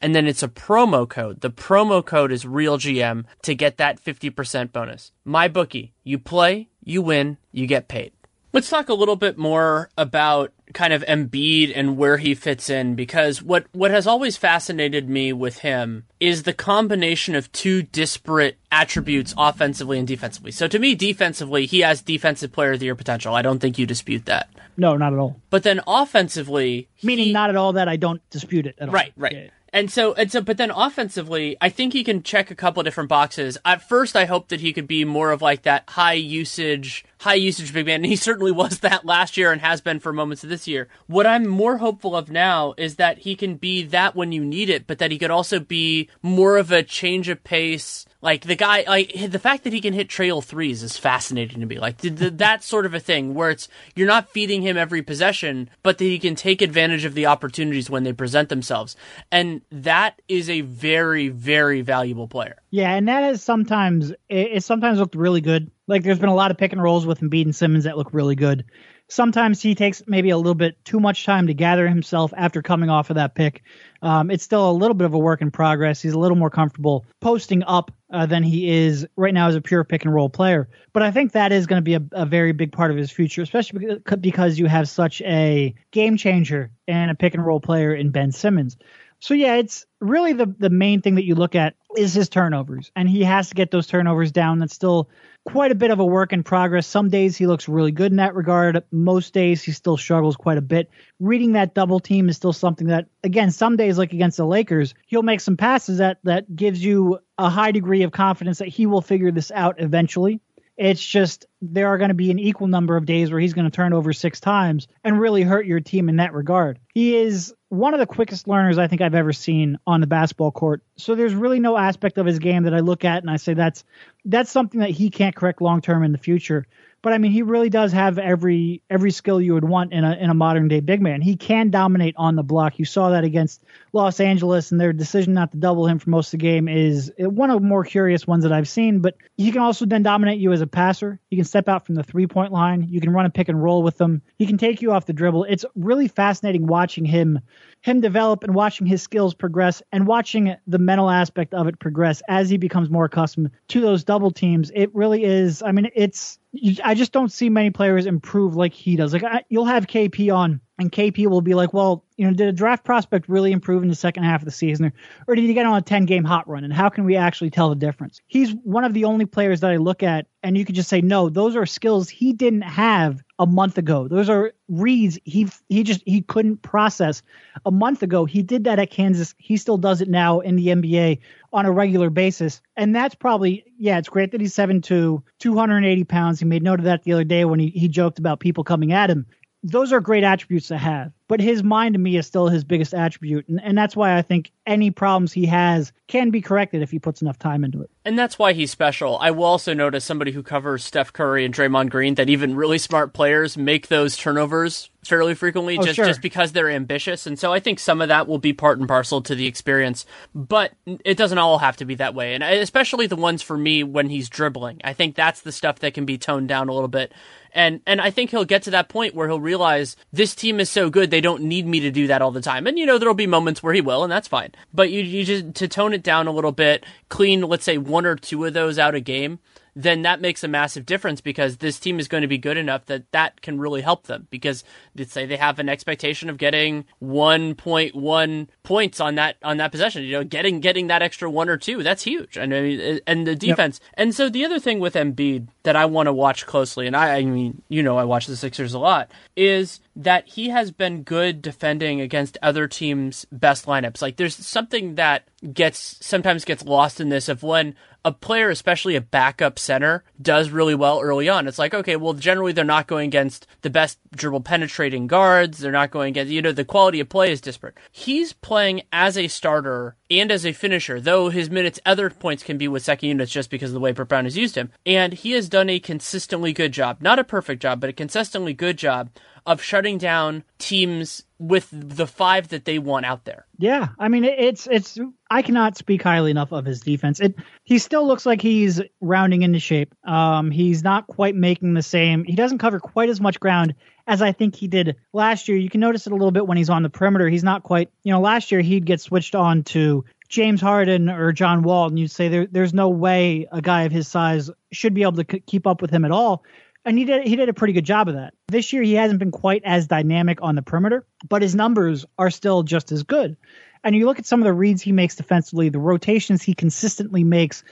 and then it's a promo code. The promo code is RealGM to get that 50% bonus. MyBookie, you play, you win, you get paid. Let's talk a little bit more about kind of Embiid and where he fits in because what what has always fascinated me with him is the combination of two disparate attributes offensively and defensively. So to me defensively he has defensive player of the year potential. I don't think you dispute that. No, not at all. But then offensively meaning he, not at all that I don't dispute it at all. Right, right. Yeah. And so, and so, but then offensively, I think he can check a couple different boxes. At first, I hoped that he could be more of like that high usage high usage big man, and he certainly was that last year and has been for moments of this year. What I'm more hopeful of now is that he can be that when you need it, but that he could also be more of a change of pace. Like the guy, like the fact that he can hit trail threes is fascinating to me. Like the, the, that sort of a thing where it's you're not feeding him every possession, but that he can take advantage of the opportunities when they present themselves, and that is a very, very valuable player. Yeah, and that is sometimes it, it sometimes looked really good like there's been a lot of pick and rolls with Embiid and Simmons that look really good. Sometimes he takes maybe a little bit too much time to gather himself after coming off of that pick. Um, it's still a little bit of a work in progress. He's a little more comfortable posting up uh, than he is right now as a pure pick and roll player. But I think that is going to be a, a, very big part of his future, especially because you have such a game changer and a pick and roll player in Ben Simmons. So yeah, it's really the the main thing that you look at is his turnovers, and he has to get those turnovers down. That's still quite a bit of a work in progress. Some days he looks really good in that regard. Most days he still struggles quite a bit. Reading that double team is still something that, again, some days like against the Lakers, he'll make some passes that that gives you a high degree of confidence that he will figure this out eventually. It's just there are going to be an equal number of days where he's going to turn over six times and really hurt your team in that regard. He is one of the quickest learners I think I've ever seen on the basketball court. So there's really no aspect of his game that I look at and I say that's that's something that he can't correct long term in the future. But I mean, he really does have every every skill you would want in a in a modern day big man. He can dominate on the block. You saw that against Los Angeles, and their decision not to double him for most of the game is uh, one of the more curious ones that I've seen. But he can also then dominate you as a passer. He can step out from the three point line. You can run a pick and roll with him. He can take you off the dribble. It's really fascinating watching him him develop and watching his skills progress and watching the mental aspect of it progress as he becomes more accustomed to those double teams. It really is. I mean, it's I just don't see many players improve like he does. Like I, you'll have KP on, and KP will be like, "Well, you know, did a draft prospect really improve in the second half of the season, or, or did he get on a ten game hot run? And how can we actually tell the difference?" He's one of the only players that I look at, and you could just say, "No, those are skills he didn't have a month ago. Those are reads he he just he couldn't process a month ago. He did that at Kansas. He still does it now in the NBA on a regular basis. And that's probably, yeah, it's great that he's 7'2, 280 pounds. He made note of that the other day when he, he joked about people coming at him. Those are great attributes to have. But his mind to me is still his biggest attribute. And, and that's why I think any problems he has can be corrected if he puts enough time into it. And that's why he's special. I will also notice somebody who covers Steph Curry and Draymond Green that even really smart players make those turnovers fairly frequently Oh, just, sure. just because they're ambitious. And so I think some of that will be part and parcel to the experience, but it doesn't all have to be that way. And especially the ones for me when he's dribbling. I think that's the stuff that can be toned down a little bit. And and I think he'll get to that point where he'll realize this team is so good they don't need me to do that all the time. And you know there'll be moments where he will, and that's fine. But you you just to tone it down a little bit, clean let's say one or two of those out a game, then that makes a massive difference because this team is going to be good enough that that can really help them. Because let's say they have an expectation of getting 1.1 points on that on that possession, you know, getting getting that extra one or two, that's huge. And I mean, and the defense. And so the other thing with Embiid that I want to watch closely, and I, I mean, you know, I watch the Sixers a lot, is that he has been good defending against other teams' best lineups. Like there's something that gets sometimes gets lost in this of when a player, especially a backup center, does really well early on. It's like, okay, well, generally they're not going against the best dribble penetrating guards. They're not going against, you know, the quality of play is disparate. He's playing as a starter and as a finisher, though his minutes, other points can be with second units just because of the way Brett Brown has used him. And he has done a consistently good job, not a perfect job, but a consistently good job of shutting down teams with the five that they want out there. Yeah, I mean it's it's I cannot speak highly enough of his defense. It he still looks like he's rounding into shape. Um, he's not quite making the same. He doesn't cover quite as much ground as I think he did last year. You can notice it a little bit when he's on the perimeter. He's not quite. You know, last year he'd get switched on to James Harden or John Wall, and you'd say there, there's no way a guy of his size should be able to c- keep up with him at all. And he did he did a pretty good job of that. This year he hasn't been quite as dynamic on the perimeter, but his numbers are still just as good. And you look at some of the reads he makes defensively, the rotations he consistently makes,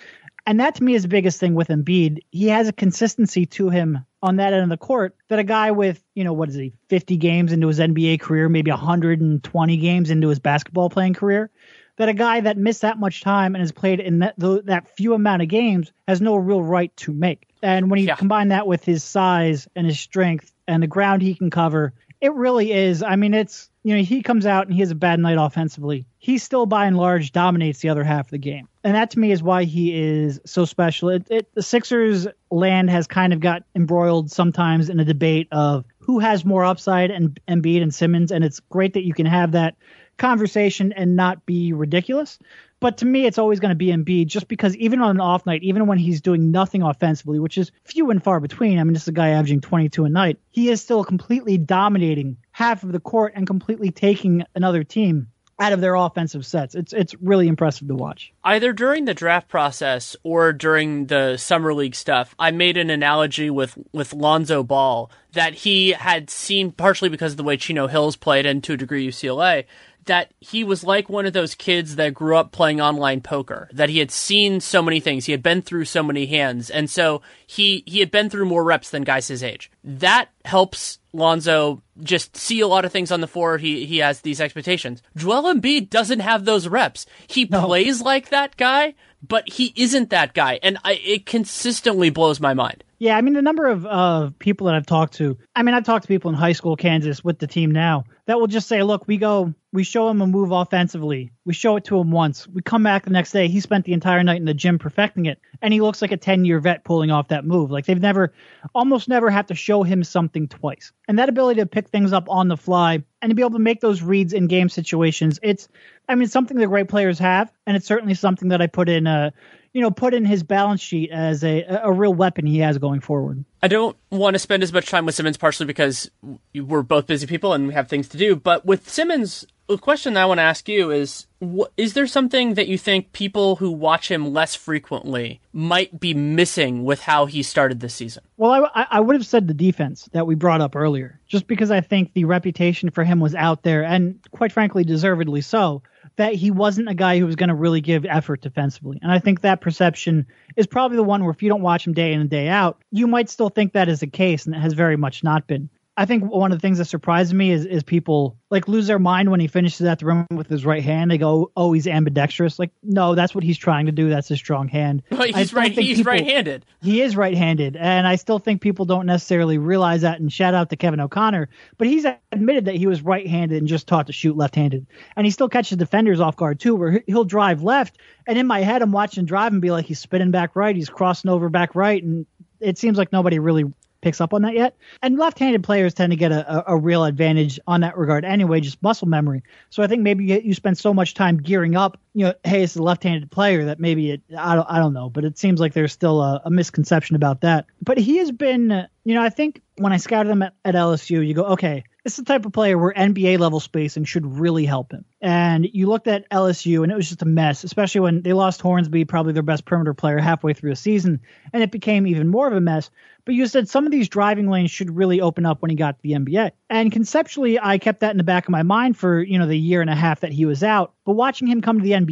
and that to me is the biggest thing with Embiid. He has a consistency to him on that end of the court that a guy with, you know, what is he, 50 games into his NBA career, maybe 120 games into his basketball playing career, that a guy that missed that much time and has played in that, that few amount of games has no real right to make. And when you Yeah. combine that with his size and his strength and the ground he can cover, it really is. I mean, it's, you know, he comes out and he has a bad night offensively. He still, by and large, dominates the other half of the game. And that to me is why he is so special. It, it, the Sixers land has kind of got embroiled sometimes in a debate of who has more upside and Embiid and Simmons. And it's great that you can have that conversation and not be ridiculous. But to me, it's always going to be Embiid just because even on an off night, even when he's doing nothing offensively, which is few and far between, I mean, this is a guy averaging 22 a night, he is still completely dominating half of the court and completely taking another team out of their offensive sets. It's it's really impressive to watch. either during the draft process or during the summer league stuff, I made an analogy with with Lonzo Ball that he had seen partially because of the way Chino Hills played and to a degree UCLA that he was like one of those kids that grew up playing online poker that he had seen so many things he had been through so many hands and so he he had been through more reps than guys his age that helps Lonzo just see a lot of things on the floor. He he has these expectations. Joel Embiid doesn't have those reps. He plays like that guy, but he isn't that guy, and I, it consistently blows my mind. Yeah, I mean the number of uh, people that I've talked to. I mean, I've talked to people in high school Kansas with the team now that will just say, "Look, we go, we show him a move offensively, we show it to him once, we come back the next day, he spent the entire night in the gym perfecting it, and he looks like a ten-year vet pulling off that move. Like they've never, almost never have to show him something twice, and that ability to pick things up on the fly and to be able to make those reads in game situations, it's, I mean, something that great players have, and it's certainly something that I put in uh you know, put in his balance sheet as a a real weapon he has going forward. I don't want to spend as much time with Simmons, partially because we're both busy people and we have things to do. But with Simmons, the question that I want to ask you is: wh- Is there something that you think people who watch him less frequently might be missing with how he started this season? Well, I, I would have said the defense that we brought up earlier, just because I think the reputation for him was out there, and quite frankly, deservedly so, that he wasn't a guy who was going to really give effort defensively. And I think that perception is probably the one where if you don't watch him day in and day out, you might still think that is the case, and it has very much not been. I think one of the things that surprised me is is people like lose their mind when he finishes at the rim with his right hand. They go, "Oh, he's ambidextrous." Like, no, that's what he's trying to do. That's his strong hand. But he's right. He's people, right-handed. He is right-handed, and I still think people don't necessarily realize that. And shout out to Kevin O'Connor, but he's admitted that he was right-handed and just taught to shoot left-handed, and he still catches defenders off guard too, where he'll drive left, and in my head, I'm watching drive and be like, he's spinning back right, he's crossing over back right, and it seems like nobody really picks up on that yet. And left-handed players tend to get a, a, real advantage on that regard anyway, just muscle memory. So I think maybe you spend so much time gearing up, you know, hey, it's a left-handed player that maybe it, I don't, I don't know, but it seems like there's still a, a misconception about that. But he has been, uh, you know, I think when I scouted him at, at LSU, you go, okay, this is the type of player where NBA level spacing should really help him. And you looked at LSU and it was just a mess, especially when they lost Hornsby, probably their best perimeter player halfway through the season, and it became even more of a mess. But you said some of these driving lanes should really open up when he got to the NBA. And conceptually, I kept that in the back of my mind for, you know, the year and a half that he was out. But watching him come to the NBA,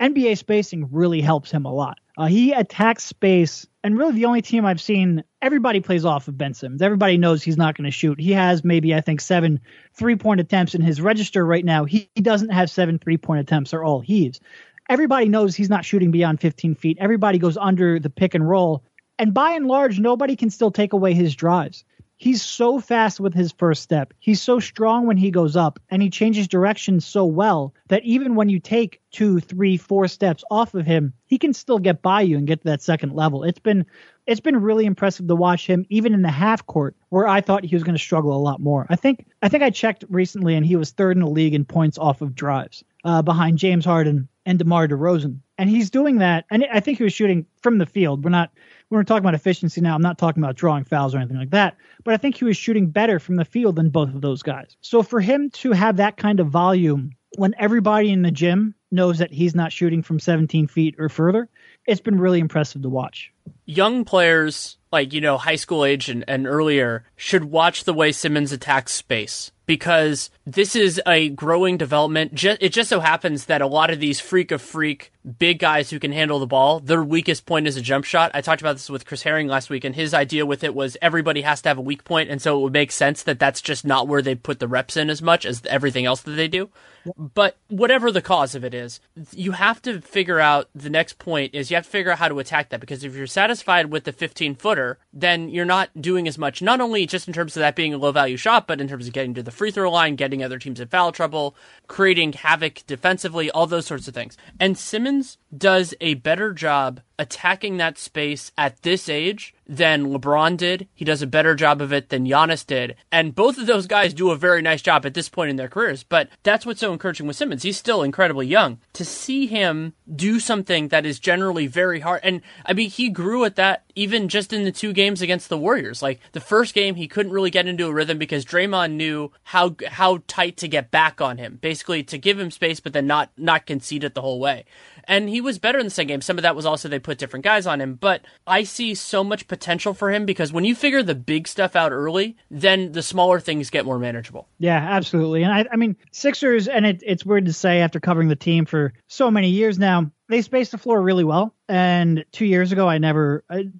NBA spacing really helps him a lot. Uh, he attacks space, and really the only team I've seen, everybody plays off of Ben Simmons. Everybody knows he's not going to shoot. He has maybe, I think, seven three point attempts in his register right now. He, he doesn't have seven three point attempts, they're all heaves. Everybody knows he's not shooting beyond 15 feet. Everybody goes under the pick and roll. And by and large, nobody can still take away his drives. He's so fast with his first step. He's so strong when he goes up, and he changes direction so well that even when you take two, three, four steps off of him, he can still get by you and get to that second level. It's been it's been really impressive to watch him, even in the half court, where I thought he was going to struggle a lot more. I think I think I checked recently, and he was third in the league in points off of drives, uh, behind James Harden and DeMar DeRozan. And he's doing that, and I think he was shooting from the field. We're not we're talking about efficiency now, I'm not talking about drawing fouls or anything like that, but I think he was shooting better from the field than both of those guys. So for him to have that kind of volume when everybody in the gym knows that he's not shooting from 17 feet or further, it's been really impressive to watch. Young players, like, you know, high school age and, and earlier, should watch the way Simmons attacks space because this is a growing development. It just so happens that a lot of these freak of freak big guys who can handle the ball, their weakest point is a jump shot. I talked about this with Chris Herring last week, and his idea with it was everybody has to have a weak point, and so it would make sense that that's just not where they put the reps in as much as everything else that they do. But whatever the cause of it is, you have to figure out the next point is you have to figure out how to attack that because if you're satisfied with the 15 footer, then you're not doing as much, not only just in terms of that being a low value shot, but in terms of getting to the free throw line, getting other teams in foul trouble, creating havoc defensively, all those sorts of things. And Simmons friends does a better job attacking that space at this age than LeBron did. He does a better job of it than Giannis did. And both of those guys do a very nice job at this point in their careers. But that's what's so encouraging with Simmons. He's still incredibly young. To see him do something that is generally very hard. And I mean, he grew at that even just in the two games against the Warriors. Like the first game, he couldn't really get into a rhythm because Draymond knew how how tight to get back on him, basically to give him space, but then not not concede it the whole way. And he was better in the second game. Some of that was also they put different guys on him, but I see so much potential for him because when you figure the big stuff out early, then the smaller things get more manageable. Yeah, absolutely. And I, I mean, Sixers, and it, it's weird to say after covering the team for so many years now, they space the floor really well. And two years ago, I never, I,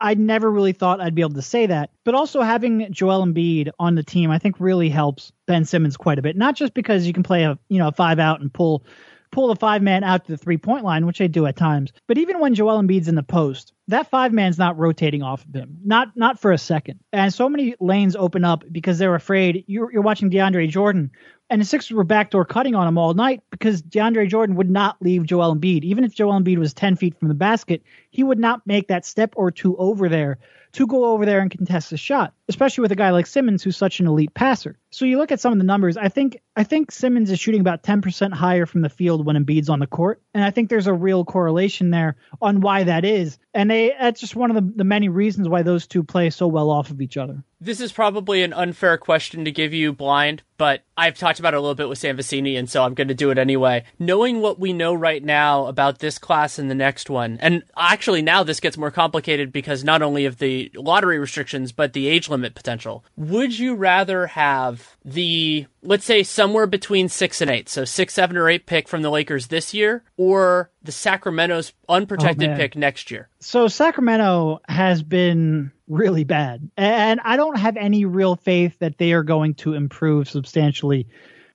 I never really thought I'd be able to say that. But also having Joel Embiid on the team, I think really helps Ben Simmons quite a bit. Not just because you can play a you know a five out and pull pull the five man out to the three point line, which they do at times. But even when Joel Embiid's in the post, that five man's not rotating off of him, not not for a second. And so many lanes open up because they're afraid. You're, you're watching DeAndre Jordan, and the Sixers were backdoor cutting on him all night because DeAndre Jordan would not leave Joel Embiid. Even if Joel Embiid was 10 feet from the basket, he would not make that step or two over there to go over there and contest the shot, especially with a guy like Simmons who's such an elite passer. So you look at some of the numbers. I think I think Simmons is shooting about 10% higher from the field when Embiid's on the court, and I think there's a real correlation there on why that is. And they that's just one of the, the many reasons why those two play so well off of each other. This is probably an unfair question to give you blind, but I've talked about it a little bit with Sam Vecenie, and so I'm going to do it anyway. Knowing what we know right now about this class and the next one, and actually now this gets more complicated because not only of the lottery restrictions, but the age limit potential. Would you rather have the let's say somewhere between six and eight, so six, seven, or eight pick from the Lakers this year, or the Sacramento's unprotected oh, pick next year? So Sacramento has been really bad. And I don't have any real faith that they are going to improve substantially.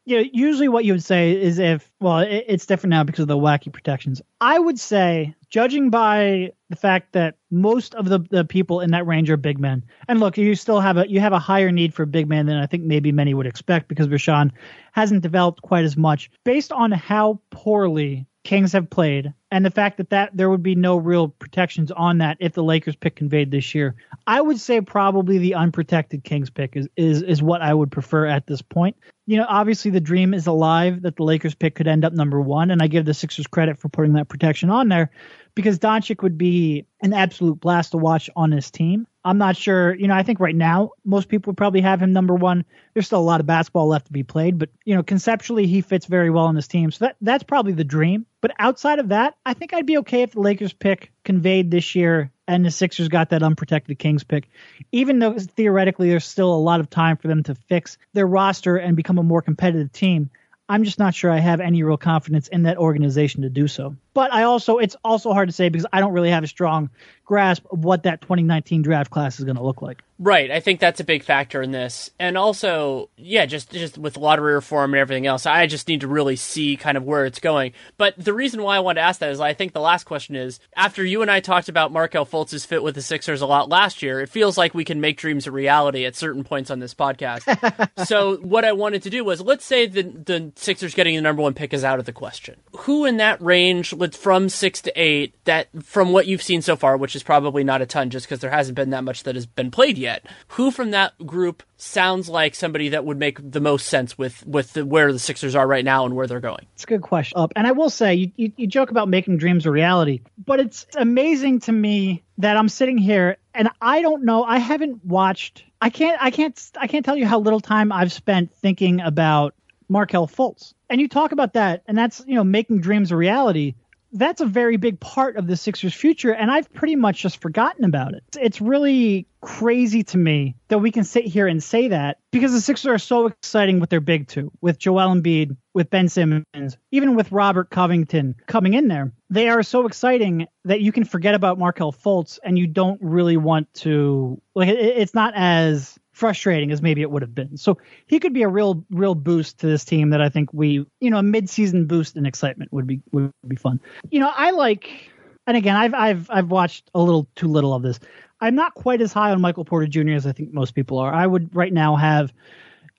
You know, usually what you would say is if, well, it, it's different now because of the wacky protections. I would say, judging by the fact that most of the, the people in that range are big men, and look, you still have a you have a higher need for big man than I think maybe many would expect because Richaun hasn't developed quite as much. Based on how poorly Kings have played, and the fact that, that there would be no real protections on that if the Lakers pick conveyed this year, I would say probably the unprotected Kings pick is, is is what I would prefer at this point. You know, obviously the dream is alive that the Lakers pick could end up number one, and I give the Sixers credit for putting that protection on there because Doncic would be an absolute blast to watch on his team. I'm not sure, you know, I think right now most people would probably have him number one. There's still a lot of basketball left to be played, but you know, conceptually he fits very well on this team. So that that's probably the dream. But outside of that, I think I'd be okay if the Lakers pick conveyed this year and the Sixers got that unprotected Kings pick. Even though theoretically there's still a lot of time for them to fix their roster and become a more competitive team. I'm just not sure I have any real confidence in that organization to do so. But I also, it's also hard to say because I don't really have a strong grasp of what that 2019 draft class is going to look like. Right, I think that's a big factor in this, and also, yeah, just just with lottery reform and everything else, I just need to really see kind of where it's going. But the reason why I wanted to ask that is, I think the last question is after you and I talked about Markelle Fultz's fit with the Sixers a lot last year, it feels like we can make dreams a reality at certain points on this podcast. so what I wanted to do was, let's say the the Sixers getting the number one pick is out of the question. Who in that range, from six to eight, that from what you've seen so far, which is probably not a ton, just because there hasn't been that much that has been played yet. Who from that group sounds like somebody that would make the most sense with with the, where the Sixers are right now and where they're going? It's a good question. Up, and I will say, you, you, you joke about making dreams a reality, but it's amazing to me that I'm sitting here and I don't know. I haven't watched. I can't. I can't. I can't tell you how little time I've spent thinking about Markelle Fultz. And you talk about that, and that's you know making dreams a reality that's a very big part of the Sixers' future, and I've pretty much just forgotten about it. It's really crazy to me that we can sit here and say that because the Sixers are so exciting with their big two, with Joel Embiid, with Ben Simmons, even with Robert Covington coming in there. They are so exciting that you can forget about Markelle Fultz and you don't really want to like it's not as frustrating as maybe it would have been. So he could be a real real boost to this team that I think we, you know, a mid-season boost in excitement would be would be fun. You know, I like and again, I've I've I've watched a little too little of this. I'm not quite as high on Michael Porter Jr. as I think most people are. I would right now have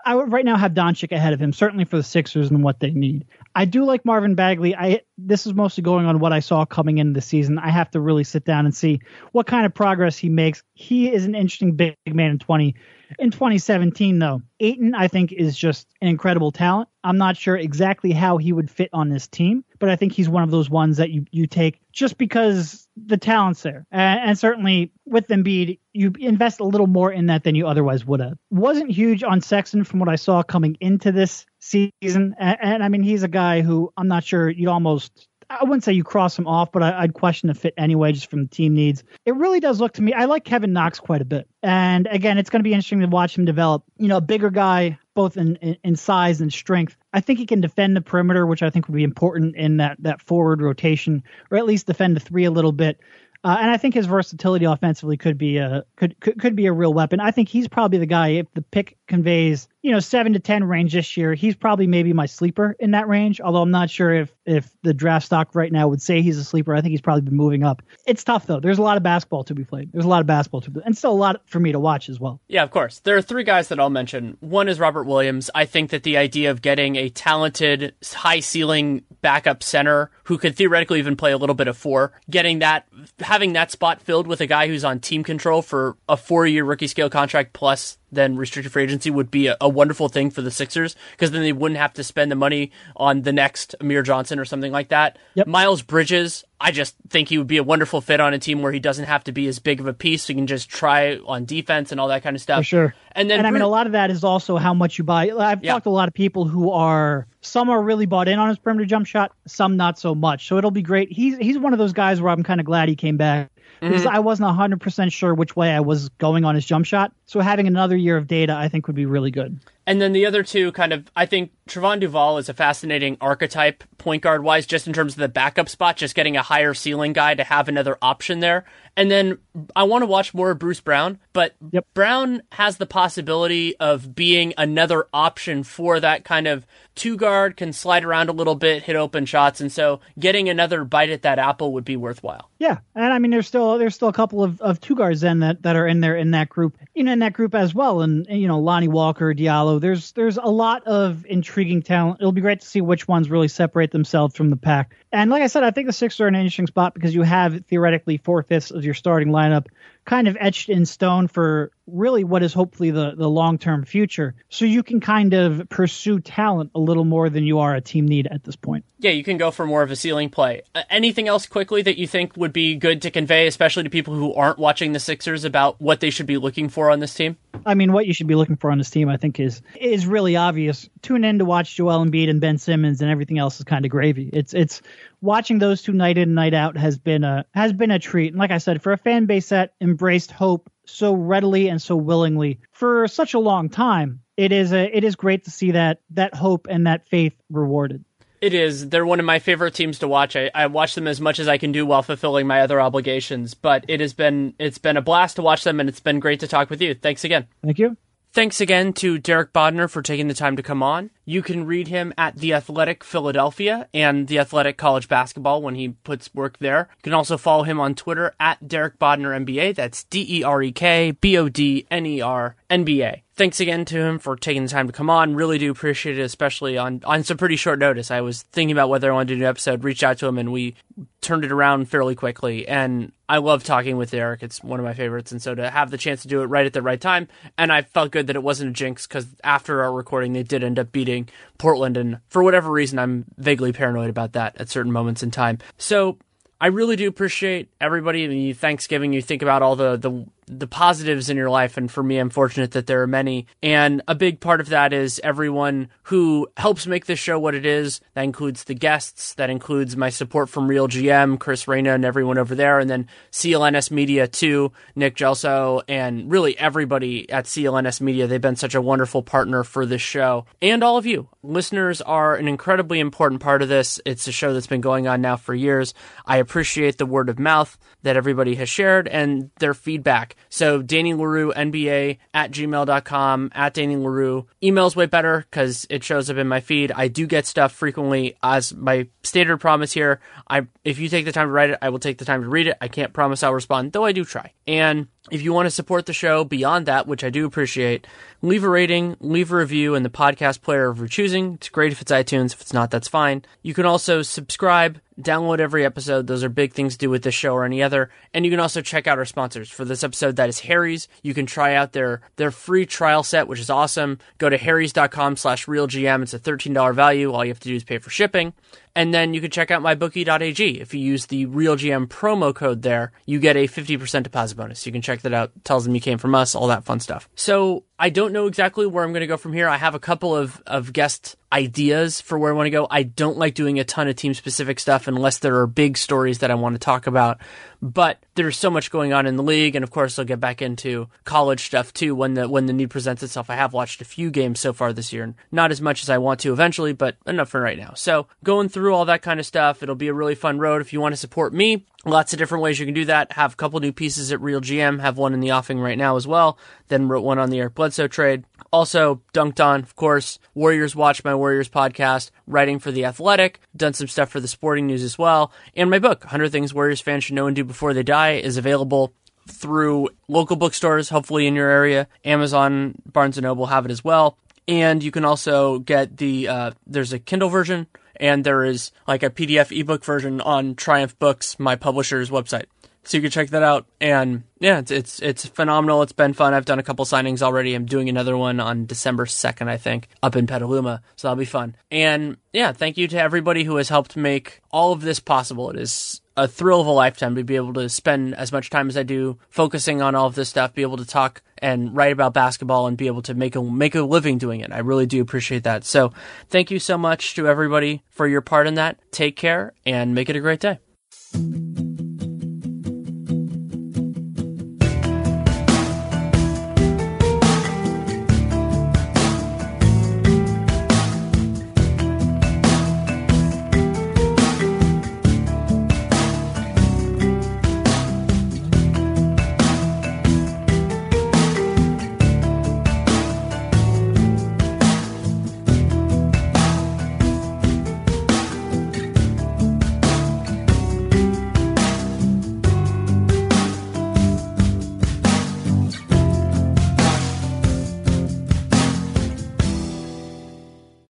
I would right now have Doncic ahead of him, certainly for the Sixers and what they need. I do like Marvin Bagley. I this is mostly going on what I saw coming into the season. I have to really sit down and see what kind of progress he makes. He is an interesting big man in 20 in 2017, though, Ayton, I think, is just an incredible talent. I'm not sure exactly how he would fit on this team, but I think he's one of those ones that you, you take just because the talent's there. And, and certainly with Embiid, you invest a little more in that than you otherwise would have. Wasn't huge on Sexton from what I saw coming into this season. And, and I mean, he's a guy who I'm not sure you'd almost I wouldn't say you cross him off, but I, would question the fit anyway, just from the team needs. It really does look to me. I like Kevin Knox quite a bit, and again, it's going to be interesting to watch him develop. You know, a bigger guy, both in, in, in size and strength. I think he can defend the perimeter, which I think would be important in that that forward rotation, or at least defend the three a little bit. Uh, and I think his versatility offensively could be a could, could could be a real weapon. I think he's probably the guy if the pick conveys you know seven to ten range this year. He's probably maybe my sleeper in that range. Although I'm not sure if if the draft stock right now would say he's a sleeper. I think he's probably been moving up. It's tough though. There's a lot of basketball to be played. There's a lot of basketball to be, and still a lot for me to watch as well. Yeah, of course. There are three guys that I'll mention. One is Robert Williams. I think that the idea of getting a talented, high ceiling backup center who could theoretically even play a little bit of four, getting that, having that spot filled with a guy who's on team control for a four year rookie scale contract plus then restricted free agency would be a, a wonderful thing for the Sixers because then they wouldn't have to spend the money on the next Amir Johnson or something like that. Yep. Miles Bridges, I just think he would be a wonderful fit on a team where he doesn't have to be as big of a piece. So he can just try on defense and all that kind of stuff. For sure. And then, and I mean, a lot of that is also how much you buy. I've yeah. talked to a lot of people who are some are really bought in on his perimeter jump shot, some not so much. So it'll be great. He's he's one of those guys where I'm kind of glad he came back because mm-hmm. I wasn't 100% sure which way I was going on his jump shot. So having another year of data, I think, would be really good. And then the other two kind of, I think Trevon Duval is a fascinating archetype point guard wise, just in terms of the backup spot, just getting a higher ceiling guy to have another option there. And then I want to watch more of Bruce Brown, but Yep. Brown has the possibility of being another option for that kind of two guard, can slide around a little bit, hit open shots. And so getting another bite at that apple would be worthwhile. Yeah, and I mean, there's still there's still a couple of, of two guards then that, that are in there in that group, you know, that group as well, and, and, you know, Lonnie Walker, Diallo. There's there's a lot of intriguing talent. It'll be great to see which ones really separate themselves from the pack. And like I said, I think the Sixers are an interesting spot because you have theoretically four fifths of your starting lineup kind of etched in stone for really what is hopefully the, the long term future. So you can kind of pursue talent a little more than you are a team need at this point. Yeah, you can go for more of a ceiling play. Uh, anything else quickly that you think would be good to convey, especially to people who aren't watching the Sixers, about what they should be looking for on this team? I mean, what you should be looking for on this team, I think, is is really obvious. Tune in to watch Joel Embiid and Ben Simmons, and everything else is kind of gravy. It's it's watching those two night in and night out has been a has been a treat. And like I said, for a fan base that embraced hope so readily and so willingly for such a long time, it is a it is great to see that that hope and that faith rewarded. It is. They're one of my favorite teams to watch. I, I watch them as much as I can do while fulfilling my other obligations. But it has been it's been a blast to watch them, and it's been great to talk with you. Thanks again. Thank you. Thanks again to Derek Bodner for taking the time to come on. You can read him at The Athletic Philadelphia and The Athletic College Basketball when he puts work there. You can also follow him on Twitter at Derek Bodner NBA. That's D E R E K B O D N E R NBA. Thanks again to him for taking the time to come on. Really do appreciate it, especially on, on some pretty short notice. I was thinking about whether I wanted to do an episode, reached out to him, and we turned it around fairly quickly. And I love talking with Derek; It's one of my favorites. And so to have the chance to do it right at the right time, and I felt good that it wasn't a jinx because after our recording, they did end up beating Portland. And for whatever reason, I'm vaguely paranoid about that at certain moments in time. So I really do appreciate everybody. I mean, Thanksgiving, you think about all the, the the positives in your life and for me I'm fortunate that there are many. And a big part of that is everyone who helps make this show what it is. That includes the guests that includes my support from Real GM Chris Reina and everyone over there and then CLNS Media too Nick Gelso and really everybody at CLNS Media. They've been such a wonderful partner for this show. And all of you. Listeners are an incredibly important part of this. It's a show that's been going on now for years. I appreciate the word of mouth that everybody has shared and their feedback so Danny Leroux, NBA at gmail.com, at Danny Leroux. Email's way better because it shows up in my feed. I do get stuff frequently as my standard promise here. I if you take the time to write it, I will take the time to read it. I can't promise I'll respond, though I do try. And if you want to support the show beyond that, which I do appreciate, leave a rating, leave a review in the podcast player of your choosing. It's great if it's iTunes. If it's not, that's fine. You can also subscribe, download every episode. Those are big things to do with this show or any other. And you can also check out our sponsors. For this episode, that is Harry's. You can try out their their free trial set, which is awesome. Go to harrys.com slash realgm. It's a $13 value. All you have to do is pay for shipping. And then you can check out mybookie.ag. If you use the RealGM promo code there, you get a 50% deposit bonus. You can check that out. Tells them you came from us, all that fun stuff. So I don't know exactly where I'm going to go from here. I have a couple of, of guest ideas for where I want to go. I don't like doing a ton of team specific stuff unless there are big stories that I want to talk about. But there's so much going on in the league, and of course I'll get back into college stuff too when the when the need presents itself. I have watched a few games so far this year, not as much as I want to eventually, but enough for right now. So going through all that kind of stuff, it'll be a really fun road. If you want to support me, lots of different ways you can do that. Have a couple new pieces at Real GM. Have one in the offing right now as well. Then wrote one on the Eric Bledsoe trade. Also, dunked on, of course, Warriors Watch My Warriors podcast, writing for The Athletic, done some stuff for the sporting news as well. And my book, 100 Things Warriors Fans Should Know and Do Before They Die, is available through local bookstores, hopefully in your area. Amazon, Barnes & Noble have it as well. And you can also get the, uh, there's a Kindle version, and there is like a PDF ebook version on Triumph Books, my publisher's website so you can check that out. And yeah, it's it's it's phenomenal. It's been fun. I've done a couple signings already. I'm doing another one on December second, I think, up in Petaluma. So that'll be fun. And yeah, thank you to everybody who has helped make all of this possible. It is a thrill of a lifetime to be able to spend as much time as I do focusing on all of this stuff, be able to talk and write about basketball and be able to make a make a living doing it. I really do appreciate that. So, thank you so much to everybody for your part in that. Take care and make it a great day.